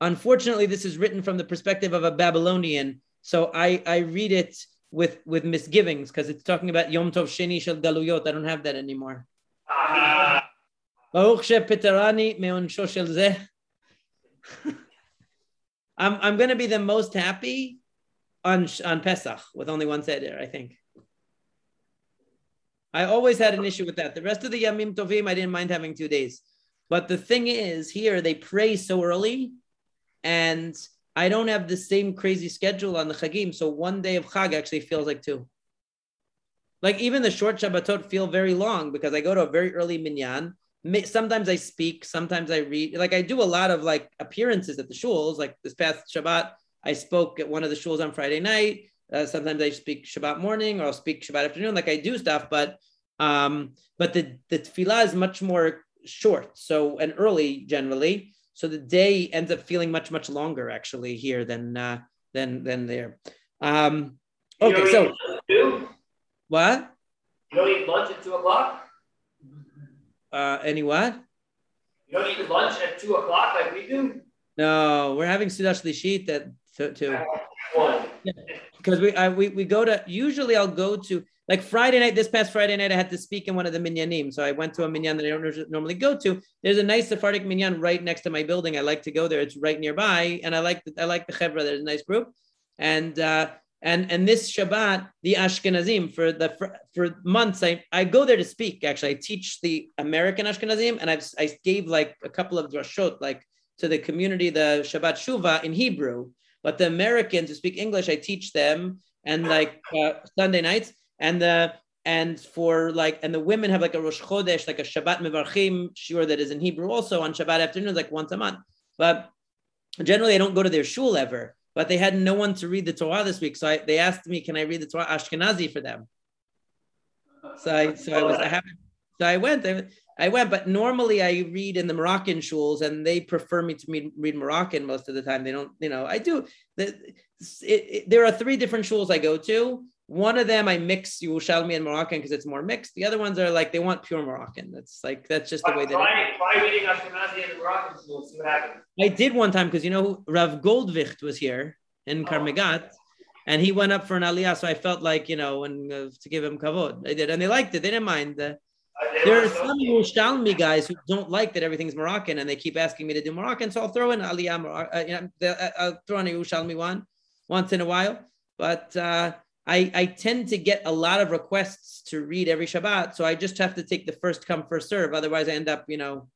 [SPEAKER 1] Unfortunately, this is written from the perspective of a Babylonian, so I, I read it with, with misgivings because it's talking about Yom Tov Sheni Shel Galuyot. I don't have that anymore. I'm, I'm going to be the most happy on, on Pesach with only one Seder, I think. I always had an issue with that. The rest of the Yamim Tovim, I didn't mind having two days. But the thing is, here they pray so early and I don't have the same crazy schedule on the Chagim. So one day of Chag actually feels like two. Like even the short Shabbatot feel very long because I go to a very early minyan sometimes I speak, sometimes I read. Like I do a lot of like appearances at the shuls. Like this past Shabbat, I spoke at one of the shuls on Friday night. Uh, sometimes I speak Shabbat morning or I'll speak Shabbat afternoon. Like I do stuff, but um, but the the tefillah is much more short. So and early generally. So the day ends up feeling much much longer actually here than uh, than than there. Um, okay, so what?
[SPEAKER 5] You don't eat lunch at two o'clock.
[SPEAKER 1] Uh, any what?
[SPEAKER 5] You don't eat lunch at two o'clock like we do.
[SPEAKER 1] No, we're having Seudah Shlishit at two. Yeah. Because we, I, we we go to usually I'll go to like Friday night. This past Friday night, I had to speak in one of the minyanim, so I went to a minyan that I don't normally go to. There's a nice Sephardic minyan right next to my building. I like to go there. It's right nearby, and I like the, I like the chevra. There's a nice group, and uh, and and this Shabbat, the Ashkenazim for the for, for, months, I, I go there to speak. Actually, I teach the American Ashkenazim, and I've I gave like a couple of drashot like to the community the Shabbat Shuva in Hebrew. But the Americans who speak English, I teach them, and like uh, Sunday nights, and the and for like, and the women have like a Rosh Chodesh, like a Shabbat Mevarchim sure that is in Hebrew also on Shabbat afternoons, like once a month. But generally, I don't go to their shul ever. But they had no one to read the Torah this week, so I, they asked me, "Can I read the Torah Ashkenazi for them?" So I, so I was, I haven't, so I went. I went, but normally I read in the Moroccan shuls, and they prefer me to read, read Moroccan most of the time. They don't, you know, I do. The, it, it, there are three different shuls I go to. One of them I mix Yerushalmi and Moroccan because it's more mixed. The other ones are like they want pure Moroccan. That's like that's just the way they.
[SPEAKER 5] Try, try reading Ashkenazi and Moroccan schools. See what happens.
[SPEAKER 1] I did one time because you know Rav Goldvicht was here in oh. Karmegat, and he went up for an aliyah. So I felt like you know, and uh, to give him kavod, I did, and they liked it. They didn't mind. Uh, there are some Yerushalmi guys who don't like that everything's Moroccan, and they keep asking me to do Moroccan. So I'll throw in aliyah. Uh, uh, I'll throw in a Yerushalmi one once in a while, but. Uh, I, I tend to get a lot of requests to read every Shabbat, so I just have to take the first come first serve. Otherwise, I end up, you know,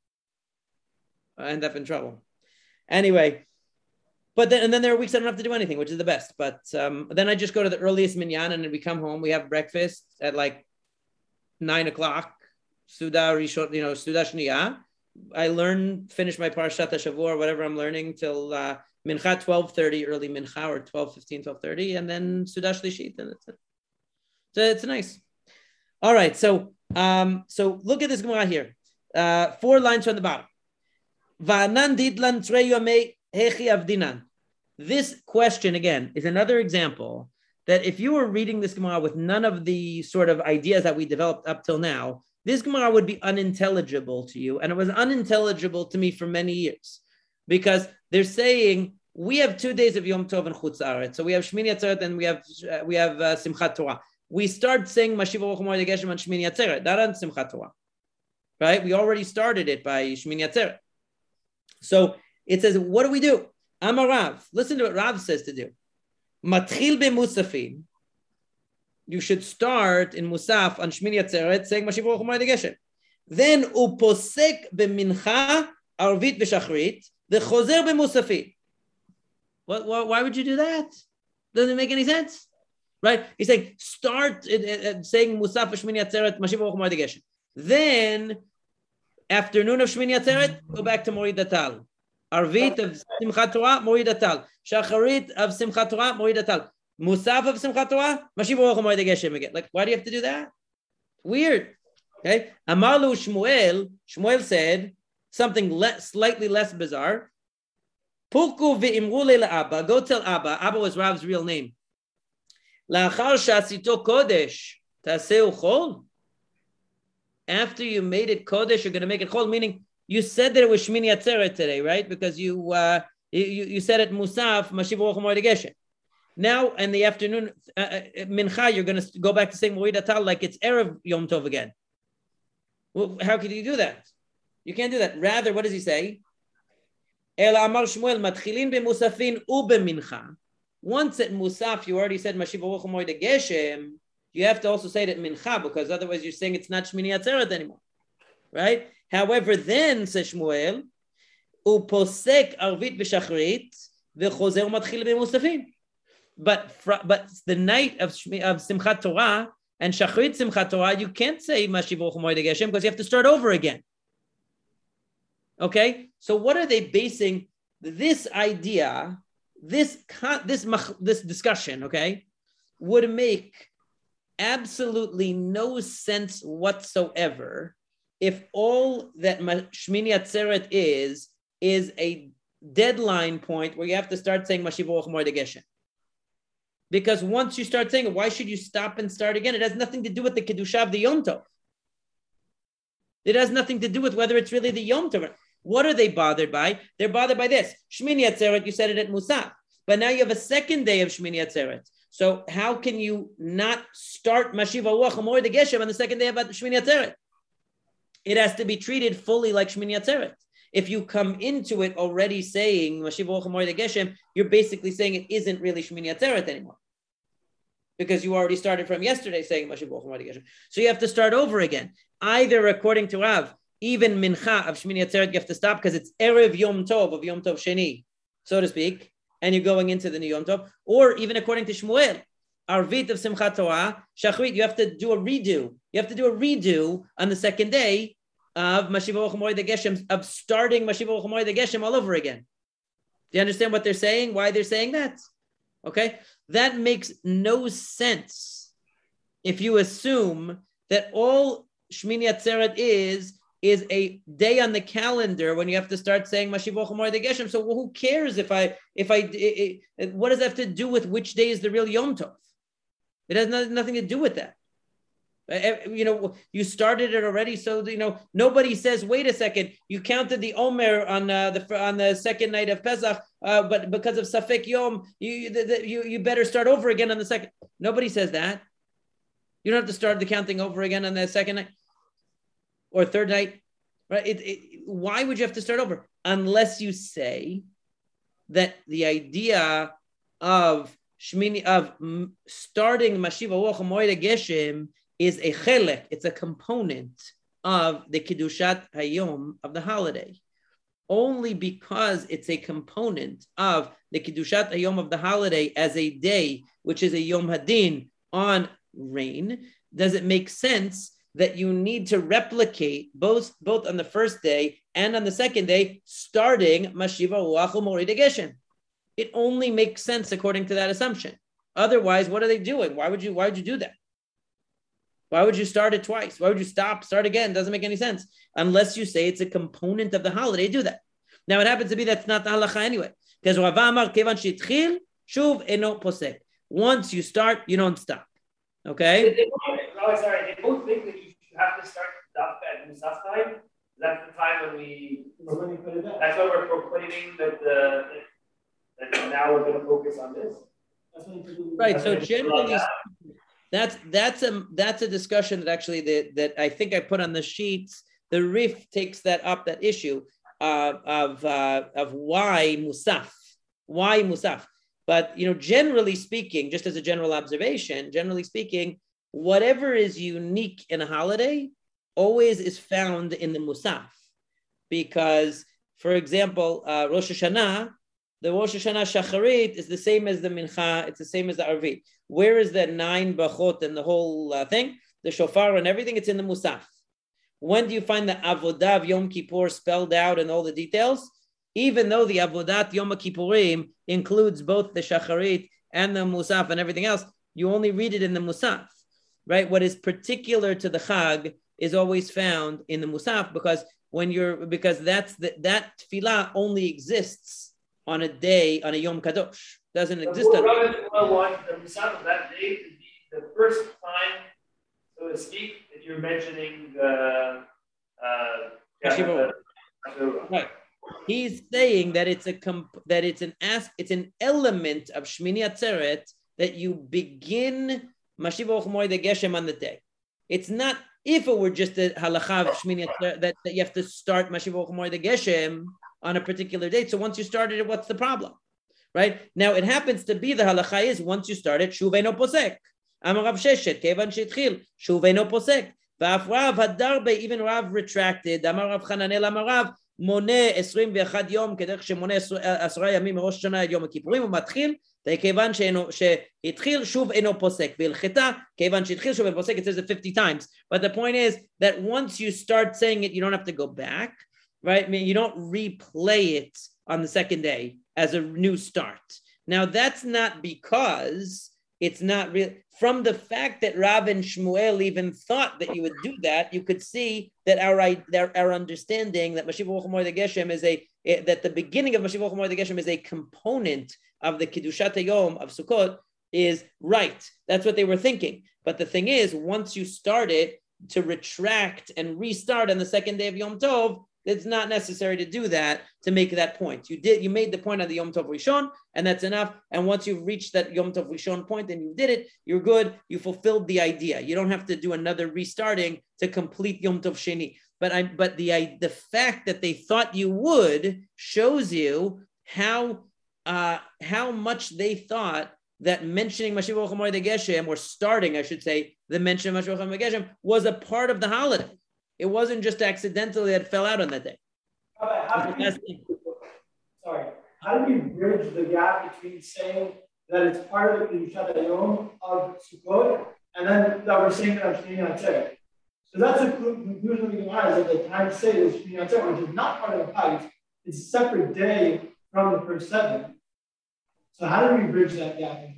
[SPEAKER 1] I end up in trouble. Anyway, but then and then there are weeks I don't have to do anything, which is the best. But um, then I just go to the earliest minyan, and then we come home. We have breakfast at like nine o'clock. Suda Rishon, you know, Suda Shniya. I learn, finish my Parshat Shavua, whatever I'm learning, till uh, Mincha 12.30, early Mincha, or 12.15, 12.30, and then Seudah Shlishit, and that's it. So it's nice. All right, so um, so look at this Gemara here. Uh, four lines from the bottom. This question again is another example that if you were reading this Gemara with none of the sort of ideas that we developed up till now, this Gemara would be unintelligible to you, and it was unintelligible to me for many years because they're saying we have two days of Yom Tov and Chutz Aretz. So we have Shmini Atzeret and we have uh, we have uh, Simchat Torah. We start saying Mashiv Baruch Moed Geshem on Shmini Atzeret, not on Simchat Torah, right? We already started it by Shmini Atzeret. So it says, what do we do? I'm a Rav. Listen to what Rav says to do. Matchil be Musafin. You should start in Musaf on Shmini Atzeret saying Mashiv Baruch Moed Geshem. Then uposek b'mincha arvit v'shachrit the choser b'musafin. What, what, why would you do that? Doesn't make any sense, right? He's saying start saying Musaf Shmini Atzeret Mashiv Geshem. Then afternoon of Shmini Atzeret, go back to Morid Atal. Arvit of Simchat Torah, Morid Atal. Shacharit of Simchat Torah, Morid Atal. Musaf of Simchat Torah, Mashiv Geshem again. Like, why do you have to do that? Weird. Okay. Amalu Shmuel, Shmuel said something less, slightly less bizarre. Pulku ve'imru Abba. Go tell Abba. Abba was Rav's real name. La'achar shasito kodesh taseu chol. After you made it kodesh, you're going to make it chol. Meaning, you said that it was Shmini Atzeret today, right? Because you uh, you, you said it Musaf Mashiv Geshem. Now in the afternoon, uh, uh, mincha, you're going to go back to saying Moed Atal like it's erev Yom Tov again. Well, how could you do that? You can't do that. Rather, what does he say? אלא אמר שמואל, מתחילים במוספין ובמנחה. Once at Musaf, you already said Mashiv Baruch Moed Geshem, you have to also say it at Mincha, because otherwise you're saying it's not Shmini Atzeret anymore. Right? However, then, says Shmuel, ופוסק ערבית ושחרית, וחוזר ומתחיל במוספים. but, but the night of, of Simchat Torah and Shachrit Simchat Torah, you can't say Mashiv Baruch Moed Geshem because you have to start over again. Okay, so what are they basing this idea, this this this discussion? Okay, would make absolutely no sense whatsoever if all that Shmini Atzeret is is a deadline point where you have to start saying Mashiv Geshem. Because once you start saying it, why should you stop and start again? It has nothing to do with the Kedusha of the Yom Tov. It has nothing to do with whether it's really the Yom Tov. What are they bothered by? They're bothered by this. Shmini Atzeret, you said it at Musaf. But now you have a second day of Shmini Atzeret. So how can you not start Mashiva Ruach the Geshem on the second day of Shmini Atzeret? It has to be treated fully like Shmini Atzeret. If you come into it already saying Geshem, you're basically saying it isn't really Shmini Atzeret anymore. Because you already started from yesterday saying Geshem. So you have to start over again. Either according to Rav, even mincha of Shmini Atzeret, you have to stop because it's Erev Yom Tov of Yom Tov Sheni, so to speak, and you're going into the new Yom Tov. Or even according to Shmuel, Arvit of Simchat Torah, Shachrit, you have to do a redo. You have to do a redo on the second day of Mashiva the Geshem, of starting Mashiva the Geshem all over again. Do you understand what they're saying? Why they're saying that? Okay, that makes no sense if you assume that all Shmini Atzeret is is a day on the calendar when you have to start saying Mashivoch the Geshem. So who cares if I if I it, it, what does that have to do with which day is the real Yom Tov? It has nothing to do with that. You know, you started it already, so you know nobody says, "Wait a second, you counted the Omer on uh, the on the second night of Pesach, uh, but because of Safek Yom, you, the, the, you you better start over again on the second. Nobody says that. You don't have to start the counting over again on the second night or third night, right? It, it, why would you have to start over unless you say that the idea of Shmini of starting Mashiva Geshem is a chelek, it's a component of the Kedushat Hayom of the holiday. Only because it's a component of the Kedushat Hayom of the holiday as a day, which is a Yom Hadin on rain, does it make sense that you need to replicate both both on the first day and on the second day, starting Mashiva Uachel Morid Geshem. It only makes sense according to that assumption. Otherwise, what are they doing? Why would you why would you do that? Why would you start it twice? Why would you stop, start again? Doesn't make any sense. Unless you say it's a component of the holiday, do that. Now it happens to be that's not the halacha anyway. Because Once you start, you don't stop. Okay?
[SPEAKER 5] Oh, sorry. They both think that you have to start Daf at Musaf time. That's the time when we. That's why we're proclaiming that the that now we're going to focus on this.
[SPEAKER 1] Right. So generally, that's that's a that's a discussion that actually that, that I think I put on the sheets. The Rif takes that up that issue uh, of uh, of why Musaf, why Musaf. But you know, generally speaking, just as a general observation, generally speaking, whatever is unique in a holiday always is found in the Musaf. Because, for example, uh, Rosh Hashanah, the Rosh Hashanah Shacharit is the same as the Mincha, it's the same as the Arvit. Where is the nine Brachot and the whole uh, thing? The Shofar and everything, it's in the Musaf. When do you find the Avodah Yom Kippur spelled out and all the details? Even though the Avodat Yom Kippurim includes both the Shacharit and the Musaf and everything else, you only read it in the Musaf right? What is particular to the Chag is always found in the Musaf because when you're because that's the, that tefillah only exists on a day on a Yom Kadosh. Doesn't exist on.
[SPEAKER 5] Well, want the Musaf of that day to be the first time, so to speak, that you're mentioning the. Uh,
[SPEAKER 1] right. He's saying that it's a comp- that it's an as it's an element of Shmini Atzeret that you begin Mashiva Moed Geshem on the day. It's not if it were just a halacha of Shmini that, that you have to start Mashiva Moed Geshem on a particular date. So once you started it, what's the problem? Right now, it happens to be the halacha is once you start it, shuveno posek. Amar Rav Sheshet, kevan shitchil, shuveno posek. Va'af Rav Hadarbe, even Rav retracted. Amar Rav Chananel, Amar Rav, מונה 21 יום כדרך שמונה עשרה ימים מראש השנה עד יום הכיפורים, הוא מתחיל וכיוון שהתחיל שוב אינו פוסק, והלכתה, כיוון שהתחיל שוב אינו פוסק, it says it 50 times. But the point is that once you start saying it, you don't have to go back, right? I mean, you don't replay it on the second day as a new start. Now, that's not because it's not real. From the fact that Rav and Shmuel even thought that you would do that, you could see that our our, our understanding that Mashiach the Geshem is a eh, that the beginning of Mashiach the Geshem is a component of the Kedushat Yom of Sukkot is right. That's what they were thinking. But the thing is, once you start it to retract and restart on the second day of Yom Tov, it's not necessary to do that to make that point. You did, you made the point on the Yom Tov Rishon, and that's enough. And once you've reached that Yom Tov Rishon point and you did it, you're good. You fulfilled the idea. You don't have to do another restarting to complete Yom Tov Sheni. But I, but the I, the fact that they thought you would shows you how uh, how much they thought that mentioning Mashiach Geshem, or starting, I should say, the mention of Mashiach Geshem was a part of the holiday. It wasn't just accidentally that fell out on that day.
[SPEAKER 2] How, how you, sorry, how do you bridge the gap between saying that it's part of the Kedushat Hayom of Sukkot, and then that we're saying that on Shmini Atzeret. So that's a conclusion we can is that the time say is Shmini Atzeret, which is not part of the Chag, it's a separate day from the first seven. So how do we bridge that gap?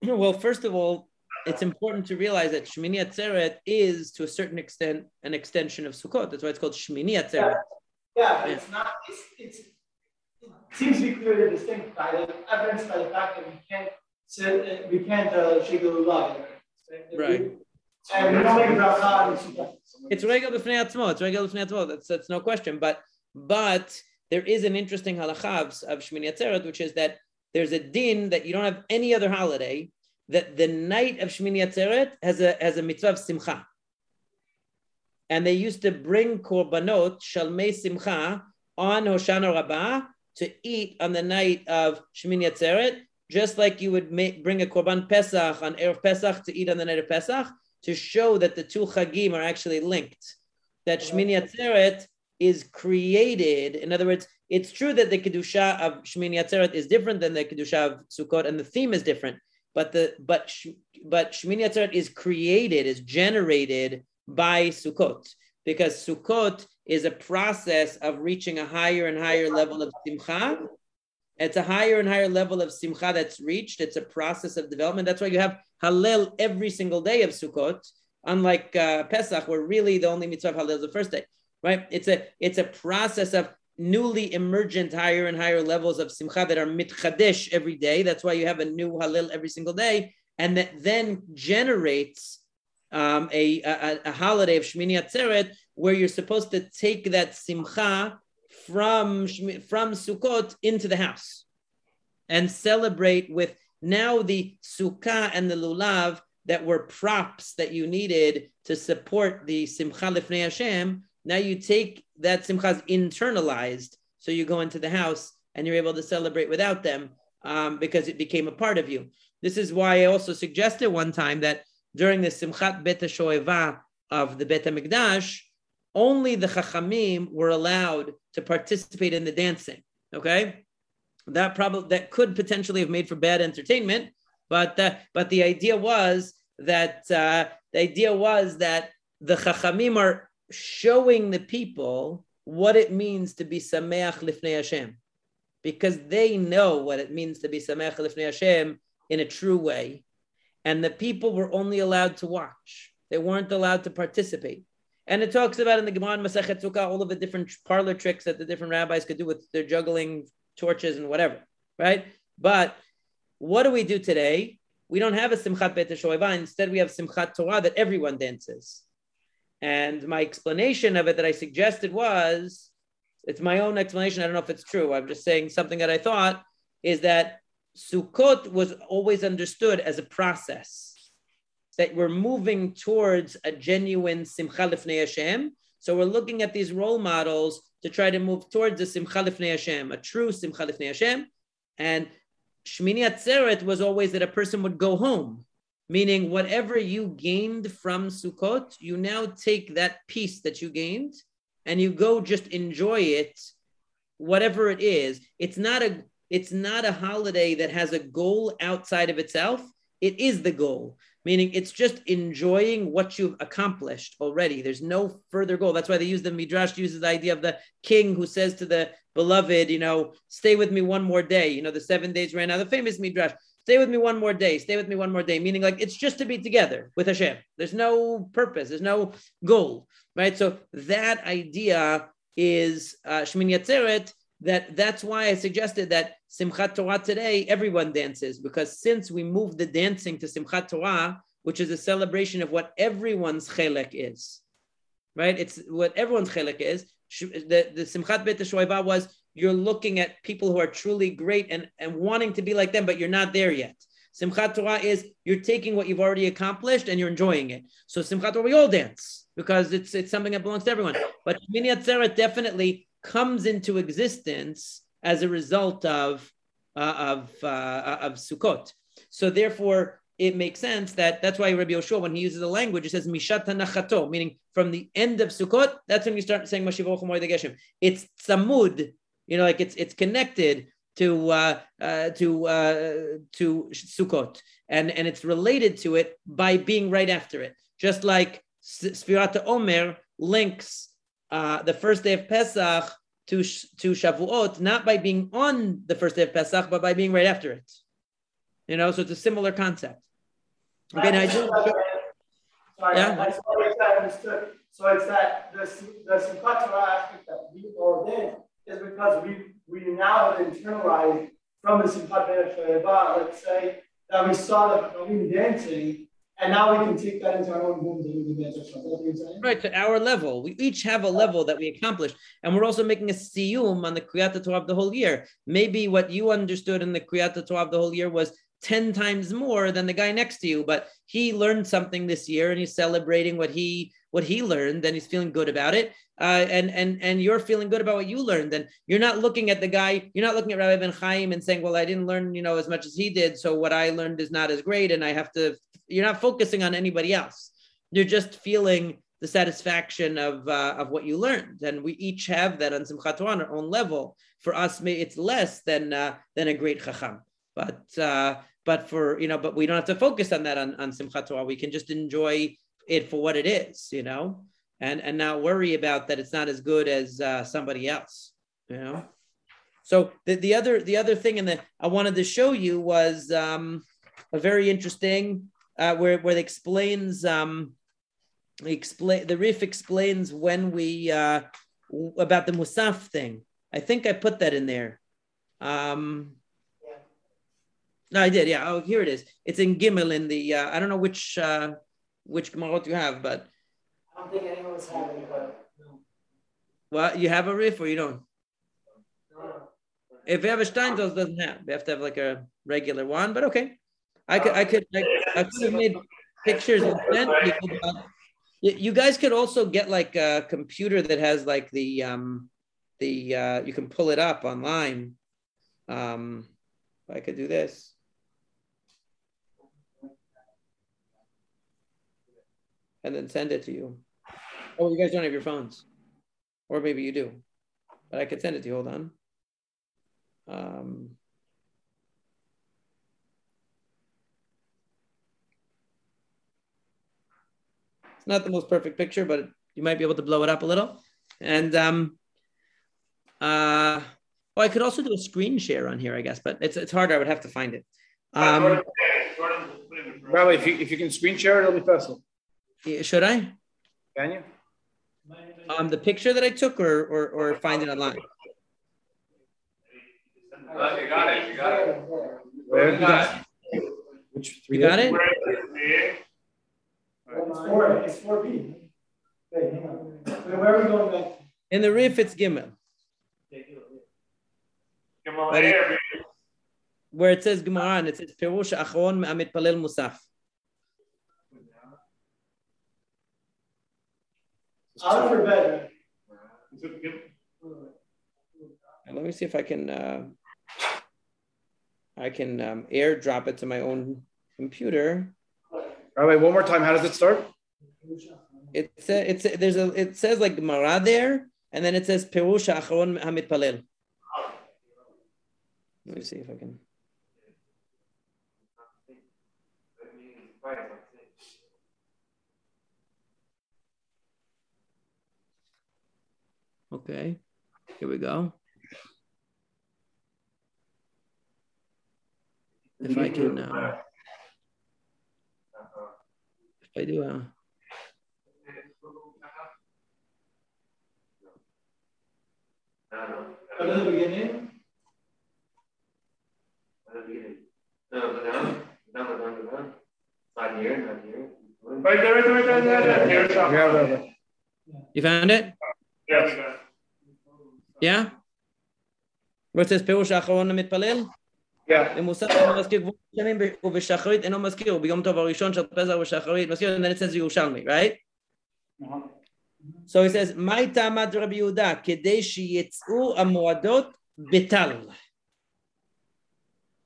[SPEAKER 1] Well, first of all, it's important to realize that Shmini Atzeret is, to a certain extent, an extension of Sukkot. That's why it's called Shmini Atzeret.
[SPEAKER 2] Yeah, yeah but it's not. It's, it's it seems to be clearly distinct by the evidence by the fact that we can't sit, uh, we can't uh, shake the lulav.
[SPEAKER 1] Right.
[SPEAKER 2] And we don't make a bracha
[SPEAKER 1] It's regal b'fnei atzmo. It's regal b'fnei atzmo. That's that's no question. But but there is an interesting halacha of Shmini Atzeret, which is that there's a din that you don't have any other holiday that the night of Shmini Atzeret has a has a mitzvah of simcha. And they used to bring korbanot shalmei simcha on Hoshana Rabbah to eat on the night of Shmini Atzeret, just like you would make, bring a korban Pesach on Erev Pesach to eat on the night of Pesach, to show that the two chagim are actually linked. That Shmini Atzeret is created. In other words, it's true that the kedusha of Shmini Atzeret is different than the kedusha of Sukkot, and the theme is different. But the but but Shmini Atzeret is created, is generated by Sukkot, because Sukkot is a process of reaching a higher and higher level of simcha. It's a higher and higher level of simcha that's reached. It's a process of development. That's why you have Hallel every single day of Sukkot, unlike uh, Pesach, where really the only mitzvah of Hallel is the first day right? It's a it's a process of newly emergent higher and higher levels of simcha that are mitchadesh every day. That's why you have a new halil every single day, and that then generates um, a, a, a, holiday of Shmini Atzeret where you're supposed to take that simcha from from Sukkot into the house and celebrate with now the sukkah and the lulav that were props that you needed to support the simcha lifnei Hashem now you take that simchas internalized, so you go into the house and you're able to celebrate without them um, because it became a part of you. This is why I also suggested one time that during the Simchat Bet Shoeva of the Bet Hamikdash, only the Chachamim were allowed to participate in the dancing. Okay, that probably that could potentially have made for bad entertainment, but uh, but the idea was that uh, the idea was that the Chachamim are showing the people what it means to be Sameach Lifnei Hashem, because they know what it means to be Sameach Lifnei Hashem in a true way. And the people were only allowed to watch, they weren't allowed to participate. And it talks about in the Gemara Masechet Sukkah all of the different parlor tricks that the different rabbis could do with their juggling torches and whatever, right? But what do we do today? We don't have a Simchat Bet Instead, we have Simchat Torah that everyone dances. And my explanation of it that I suggested was it's my own explanation. I don't know if it's true. I'm just saying something that I thought is that Sukkot was always understood as a process that we're moving towards a genuine Simcha Lifnei Hashem. So we're looking at these role models to try to move towards the Simcha Lifnei Hashem, a true Simcha Lifnei Hashem. And Shmini Atzeret was always that a person would go home meaning whatever you gained from Sukkot, you now take that piece that you gained and you go just enjoy it, whatever it is. It's not a it's not a holiday that has a goal outside of itself. It is the goal, meaning it's just enjoying what you've accomplished already. There's no further goal. That's why they use the midrash uses the idea of the king who says to the beloved, you know, stay with me one more day. You know, the seven days ran out. The famous midrash stay with me one more day, stay with me one more day, meaning like it's just to be together with Hashem. There's no purpose, there's no goal, right? So that idea is uh, Shmini Atzeret, that that's why I suggested that Simchat Torah today, everyone dances, because since we moved the dancing to Simchat Torah, which is a celebration of what everyone's chelek is, right? It's what everyone's chelek is. The, the Simchat Bet Shoeva was you're looking at people who are truly great and, and wanting to be like them, but you're not there yet. Simchat Torah is you're taking what you've already accomplished and you're enjoying it. So Simchat Torah, we all dance because it's it's something that belongs to everyone. But Shmini Atzeret definitely comes into existence as a result of uh, of uh, of Sukkot. So therefore, it makes sense that that's why Rabbi Yoshua, when he uses the language, it says Mishata Nachato, meaning from the end of Sukkot, that's when you start saying Mashivoch Geshem. It's Tzamud you know, like it's it's connected to uh, uh, to uh, to Sukkot, and and it's related to it by being right after it, just like Sfirat Omer links uh, the first day of Pesach to to Shavuot, not by being on the first day of Pesach, but by being right after it. You know, so it's a similar concept. Okay, now I do.
[SPEAKER 2] Sorry, yeah. that's what I understood. So it's that the the Torah aspect that we all did is because we we now have internalized from the Simchat Torah, let's say, that we saw the Chachamim dancing, and now we can take that into our own homes and we can dance ourselves.
[SPEAKER 1] Right, to our level. We each have a level that we accomplished. And we're also making a siyum on the Kriyat of the whole year. Maybe what you understood in the Kriyat of the whole year was 10 times more than the guy next to you, but he learned something this year and he's celebrating what he what he learned and he's feeling good about it. Uh, and and and you're feeling good about what you learned. And you're not looking at the guy, you're not looking at Rabbi Ben Chaim and saying, Well, I didn't learn, you know, as much as he did. So what I learned is not as great. And I have to, you're not focusing on anybody else. You're just feeling the satisfaction of uh, of what you learned, and we each have that on Simchat on our own level. For us, it's less than uh, than a great chacham, but uh, but for you know, but we don't have to focus on that on on Simchat Torah. We can just enjoy it for what it is, you know, and and not worry about that it's not as good as uh, somebody else, you know. So the, the other the other thing and that I wanted to show you was um, a very interesting uh, where where it explains um, explain the Rif explains when we uh, about the Musaf thing. I think I put that in there. Um, no, I did. Yeah. Oh, here it is. It's in Gimel in the. Uh, I don't know which uh, which Gemarot you have, but.
[SPEAKER 3] I don't think anyone was having it, but no.
[SPEAKER 1] Well, you have a Rif or you don't?
[SPEAKER 3] No.
[SPEAKER 1] If you have a Steinsaltz, doesn't have. We have to have like a regular one, but okay. I could, I could, I, I could have made pictures and sent people. But you guys could also get like a computer that has like the um, the uh, you can pull it up online. Um, I could do this. And then send it to you. Oh, you guys don't have your phones, or maybe you do, but I could send it to you. Hold on. Um, it's not the most perfect picture, but you might be able to blow it up a little. And um, uh, well, I could also do a screen share on here, I guess, but it's it's harder. I would have to find it. Um,
[SPEAKER 4] Rabbi, if you if you can screen share, it'll be faster.
[SPEAKER 1] Should I?
[SPEAKER 4] Can you?
[SPEAKER 1] Um, the picture that I took, or or, or find it online.
[SPEAKER 5] Uh, you got it. You got it.
[SPEAKER 4] Where you got it?
[SPEAKER 1] Which you got it?
[SPEAKER 2] It's four. It's four B. Wait, hang on. Where are we going next?
[SPEAKER 1] In the Rif, it's Gimel.
[SPEAKER 5] It,
[SPEAKER 1] where it says Gemara and it says Perush Achron Amit Palel Musaf.
[SPEAKER 2] Odds are better.
[SPEAKER 1] let me see if I can uh, I can um, airdrop it to my own computer.
[SPEAKER 4] All right, one more time. How does it start?
[SPEAKER 1] It says it's there's a it says like Gemara there, and then it says Perush Achron Hamid Palel. Let me see if I can. Okay, here we go. If I can, uh, if I do, uh,
[SPEAKER 2] Go to the beginning.
[SPEAKER 5] No, go down, down, go down, go down. Not here, not here.
[SPEAKER 4] Right there, right there, right there, right right there.
[SPEAKER 1] You found it?
[SPEAKER 4] Yeah, we got it.
[SPEAKER 1] Yeah? Where it says Pirush Achron Mitpalel?
[SPEAKER 4] Yeah.
[SPEAKER 1] And then it says Yerushalmi, right? Uh-huh. So he says, "My tamad Rabbi Yehuda kedei sheyitzu amuadot betal."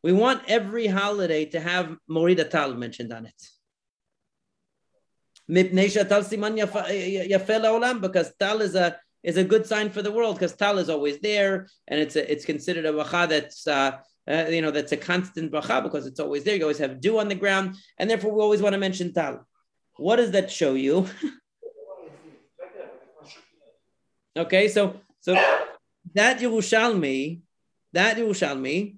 [SPEAKER 1] We want every holiday to have Morida Tal mentioned on it. Mipnei shatal siman yafel haolam because Tal is a is a good sign for the world because tal is always there, and it's a, it's considered a bracha that's uh, uh, you know that's a constant bracha because it's always there. You always have dew on the ground, and therefore we always want to mention tal. What does that show you? okay, so so that Yerushalmi, that Yerushalmi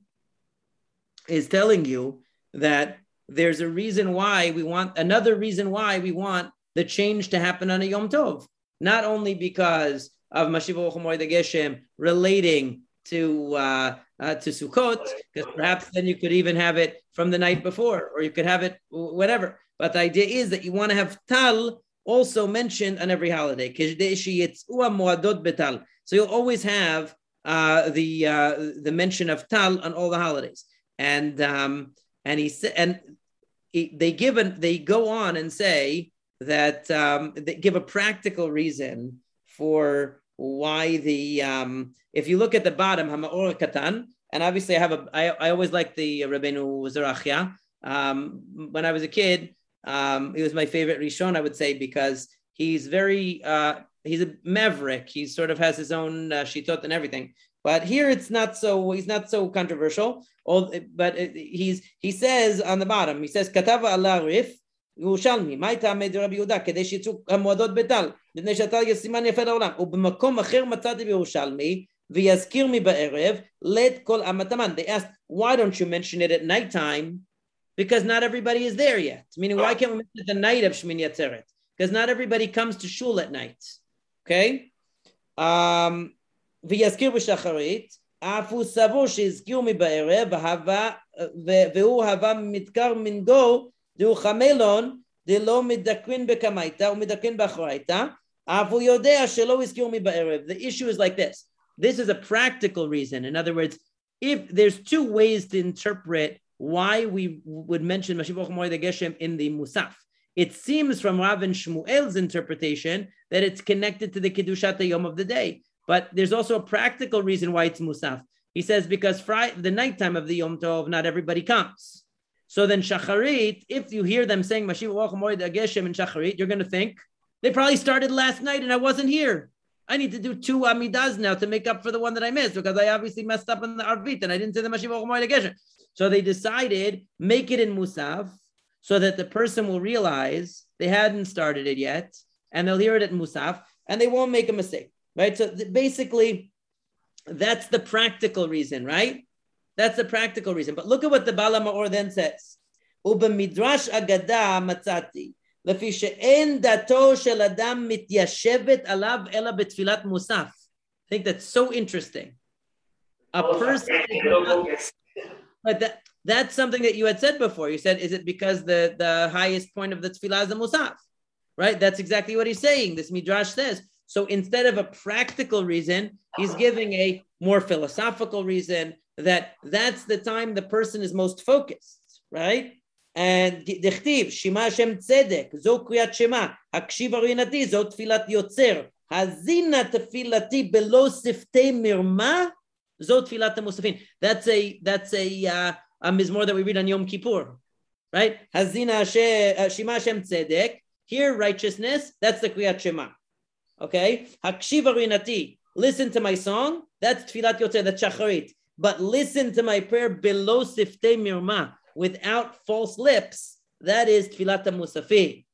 [SPEAKER 1] is telling you that there's a reason why we want another reason why we want the change to happen on a Yom Tov, not only because of Mashiva the Geshem relating to uh, uh, to Sukkot, because perhaps then you could even have it from the night before, or you could have it whatever. But the idea is that you want to have Tal also mentioned on every holiday. So you'll always have uh, the uh, the mention of Tal on all the holidays, and um, and he said, and he, they give an, they go on and say that um, they give a practical reason for why the um, if you look at the bottom Hamaor Katan, and obviously I have a I, I always like the Rabbeinu Zerachia. Um, when I was a kid, um, he was my favorite Rishon, I would say, because he's very uh, he's a maverick. He sort of has his own uh, shitot and everything. But here it's not so he's not so controversial. All, but he's he says on the bottom he says katava Allah rif ירושלמי, מה הייתה עמד רבי יהודה? כדי שיצאו המועדות בטל, מפני יהיה סימן יפה לעולם. ובמקום אחר מצאתי בירושלמי, ויזכיר מי בערב, let כל המתמן. They asked, why don't you mention it at night time? Because not everybody is there yet. Meaning, why can't we mention it the night of Shmini Atzeret? Because not everybody comes to shul at night. Okay? Um, ויזכיר בשחרית, אף הוא סבור שהזכירו מבערב, והוא הווה מתקר מנגו דהו חמלון דלא מדקרין בקמייתא ומדקרין באחורייתא, אף הוא יודע שלא הזכירו מבערב. The issue is like this. This is a practical reason. In other words, if there's two ways to interpret why we would mention mashiv Moed Geshem in the Musaf. It seems from Rav and Shmuel's interpretation that it's connected to the Kedushat Yom of the day. But there's also a practical reason why it's Musaf. He says because Friday, the nighttime of the Yom Tov, not everybody comes. So then Shacharit, if you hear them saying Mashiach Moed Geshem and Shacharit, you're going to think they probably started last night and I wasn't here. I need to do two Amidas now to make up for the one that I missed because I obviously messed up in the Arvit and I didn't say the Mashiach Moed Geshem. So they decided make it in Musaf so that the person will realize they hadn't started it yet and they'll hear it at Musaf and they won't make a mistake, right? So basically, that's the practical reason, right? That's the practical reason. But look at what the Ba'al HaMaor then says. Uba midrash agada matzati. שאין דתו של אדם מתיישבת alav אלא בתפילת musaf." I think that's so interesting. A person... But that, that's something that you had said before. You said, is it because the, the highest point of the tefillah is the musaf? Right? That's exactly what he's saying. This midrash says. So instead of a practical reason, he's giving a more philosophical reason, that that's the time the person is most focused, right? And דכתיב, שמע השם צדק, זו קריאת שמע, הקשיב הרינתי, זו תפילת יוצר, האזינה תפילתי בלא שפתי מרמה, Zot Filat Musafin. That's a that's a uh, a mizmor that we read on Yom Kippur, right? Hazina uh, Shema Hashem Tzedek. Here, righteousness. That's the Kriyat Shema. Okay. Hakshiv Rinati. Listen to my song. That's Tfilat Yotze. That's Shacharit. But listen to my prayer below Siftei Mirma, without false lips. That is Tfilat Musafin.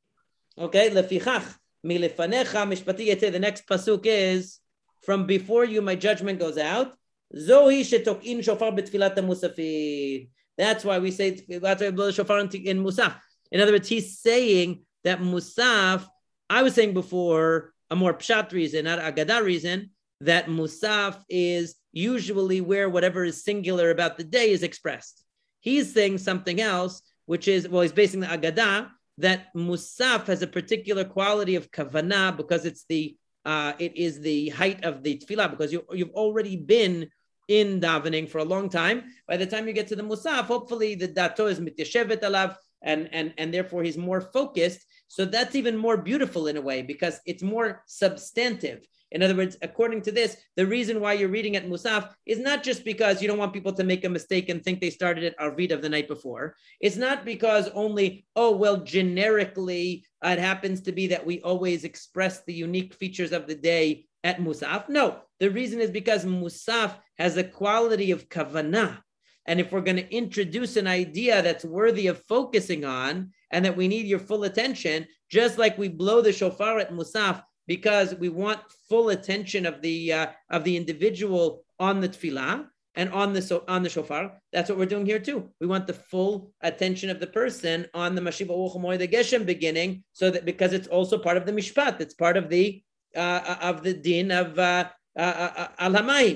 [SPEAKER 1] Okay. Lefichach. Milefanecha mishpati yete. The next pasuk is from before you, my judgment goes out. Zohi shetokin shofar betfilat musafin. That's why we say that's why we blow the shofar in, in Musaf. In other words, he's saying that Musaf. I was saying before a more pshat reason, not agada reason, that Musaf is usually where whatever is singular about the day is expressed. He's saying something else, which is well, he's basing the agada that Musaf has a particular quality of kavanah because it's the uh, it is the height of the tefillah because you, you've already been in davening for a long time. By the time you get to the musaf, hopefully the dato is mityeshevet alav, and and and therefore he's more focused. So that's even more beautiful in a way because it's more substantive. In other words, according to this, the reason why you're reading at Musaf is not just because you don't want people to make a mistake and think they started at Arvit of the night before. It's not because only, oh, well, generically, it happens to be that we always express the unique features of the day at Musaf? No, the reason is because Musaf has a quality of kavanah. And if we're going to introduce an idea that's worthy of focusing on and that we need your full attention, just like we blow the shofar at Musaf because we want full attention of the uh, of the individual on the tefillah and on the so, on the shofar. That's what we're doing here too. We want the full attention of the person on the Mashiva Uchamoy, the Geshem beginning, so that because it's also part of the mishpat, it's part of the uh, of the din of uh, uh, uh.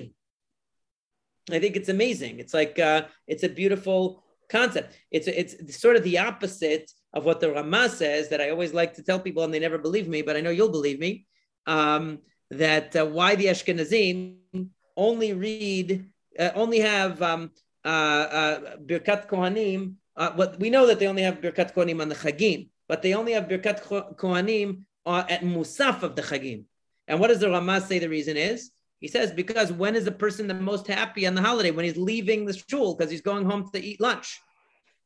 [SPEAKER 1] I think it's amazing. It's like uh, it's a beautiful concept. It's it's sort of the opposite of what the Rama says that I always like to tell people, and they never believe me, but I know you'll believe me. Um, that uh, why the Ashkenazim only read, uh, only have um, uh, uh, Birkat Kohanim. Uh, but we know that they only have Birkat Kohanim on the Chagim, but they only have Birkat Kohanim at Musaf of the Chagim. And what does the Rama say the reason is? He says, because when is the person the most happy on the holiday? When he's leaving the shul because he's going home to eat lunch.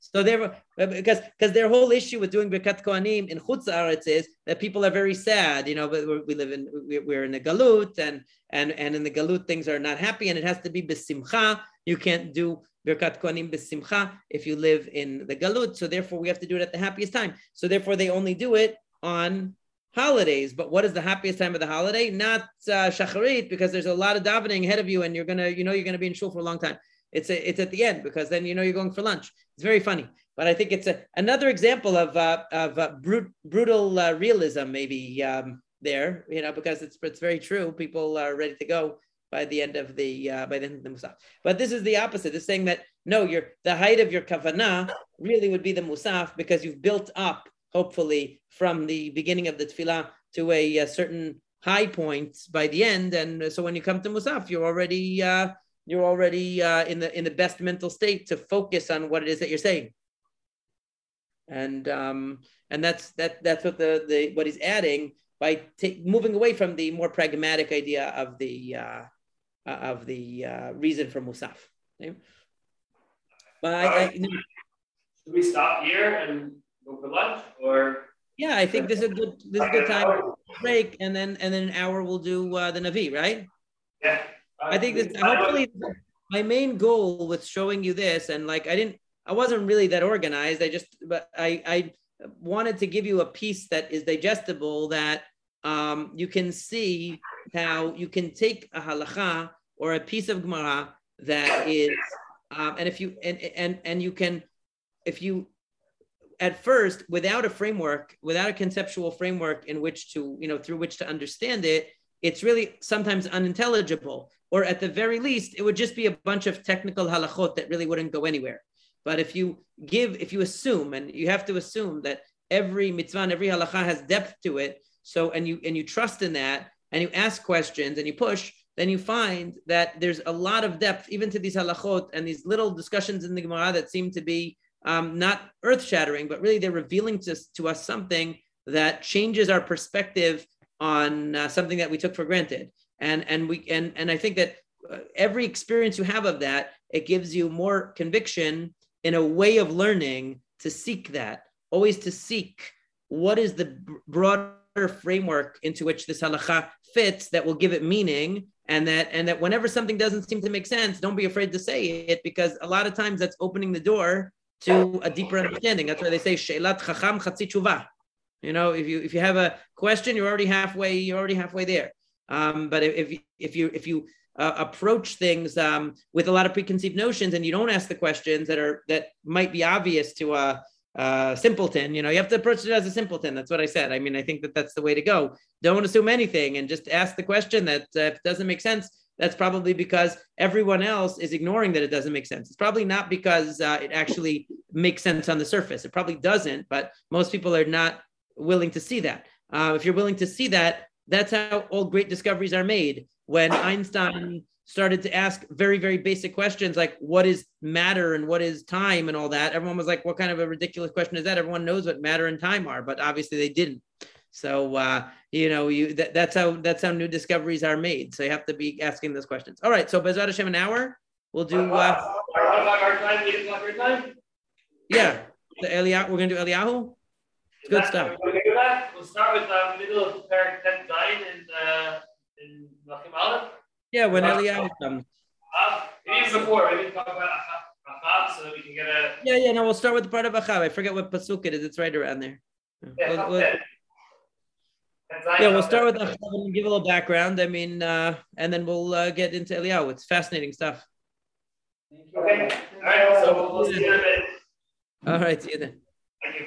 [SPEAKER 1] So they because because their whole issue with doing Birkat Kohanim in Chutz Aretz is that people are very sad, you know. But we live in we're in the galut, and and and in the galut things are not happy, and it has to be besimcha. You can't do Birkat Kohanim besimcha if you live in the galut. So therefore, we have to do it at the happiest time. So therefore, they only do it on holidays. But what is the happiest time of the holiday? Not uh, shacharit, because there's a lot of davening ahead of you, and you're gonna, you know, you're gonna be in shul for a long time. It's a, it's at the end because then you know you're going for lunch. It's very funny, but I think it's a, another example of uh, of uh, brut, brutal uh, realism, maybe um, there, you know, because it's it's very true. People are ready to go by the end of the uh, by the end of the musaf. But this is the opposite. It's saying that no, your the height of your kavanah really would be the musaf because you've built up hopefully from the beginning of the tefillah to a, a certain high point by the end. And so when you come to Musaf, you're already uh, you're already uh, in the in the best mental state to focus on what it is that you're saying. And um, and that's that that's what the, the what he's adding by t- moving away from the more pragmatic idea of the uh, uh of the uh, reason for Musaf. Okay? But I, I,
[SPEAKER 5] should we stop here and go for lunch or?
[SPEAKER 1] Yeah, I think this is a good this is a good time break, and then and then an hour we'll do uh, the Navi, right?
[SPEAKER 5] Yeah.
[SPEAKER 1] I think this hopefully my main goal with showing you this, and like I didn't, I wasn't really that organized. I just, but I I wanted to give you a piece that is digestible that um, you can see how you can take a halacha or a piece of gemara that is, um, and if you and and and you can, if you at first without a framework without a conceptual framework in which to you know through which to understand it it's really sometimes unintelligible or at the very least it would just be a bunch of technical halachot that really wouldn't go anywhere. But if you give if you assume and you have to assume that every mitzvah and every halacha has depth to it so and you and you trust in that and you ask questions and you push then you find that there's a lot of depth even to these halachot and these little discussions in the gemara that seem to be um, not earth shattering, but really they're revealing to, to us something that changes our perspective on uh, something that we took for granted. And, and, we, and, and I think that uh, every experience you have of that, it gives you more conviction in a way of learning to seek that, always to seek what is the broader framework into which this halacha fits that will give it meaning and that and that whenever something doesn't seem to make sense don't be afraid to say it because a lot of times that's opening the door to a deeper understanding. That's why they say shelat chacham chatzi tshuva. You know, if you if you have a question, you're already halfway. You're already halfway there. Um, but if if you if you uh, approach things um, with a lot of preconceived notions and you don't ask the questions that are that might be obvious to a, a simpleton, you know, you have to approach it as a simpleton. That's what I said. I mean, I think that that's the way to go. Don't assume anything and just ask the question that uh, doesn't make sense, that's probably because everyone else is ignoring that it doesn't make sense. It's probably not because uh, it actually makes sense on the surface. It probably doesn't, but most people are not willing to see that. Uh, if you're willing to see that, that's how all great discoveries are made. When Einstein started to ask very, very basic questions like what is matter and what is time and all that, everyone was like, what kind of a ridiculous question is that? Everyone knows what matter and time are, but obviously they didn't. So uh, you know, you that, that's how that's how new discoveries are made. So you have to be asking those questions. All right, so Bezrat Hashem, an hour. We'll do. Uh, yeah, the Eliyahu. We're gonna do Eliyahu. Good stuff.
[SPEAKER 5] We'll start with the uh, middle of Parak 10 and uh, in
[SPEAKER 1] Yeah, when Eliyahu comes.
[SPEAKER 5] Uh, even before, maybe talk about Achab so that we can get a.
[SPEAKER 1] Yeah, yeah, no, we'll start with the part of Achab. I forget what Pasuk it is. It's right around there.
[SPEAKER 5] Yeah,
[SPEAKER 1] we'll, we'll, yeah, we'll start with Achab and give a little background. I mean, uh, and then we'll uh, get into Eliyahu. It's fascinating stuff.
[SPEAKER 5] Okay. All right. So we'll, we'll see you in a bit.
[SPEAKER 1] All right. See you then.
[SPEAKER 5] Thank you.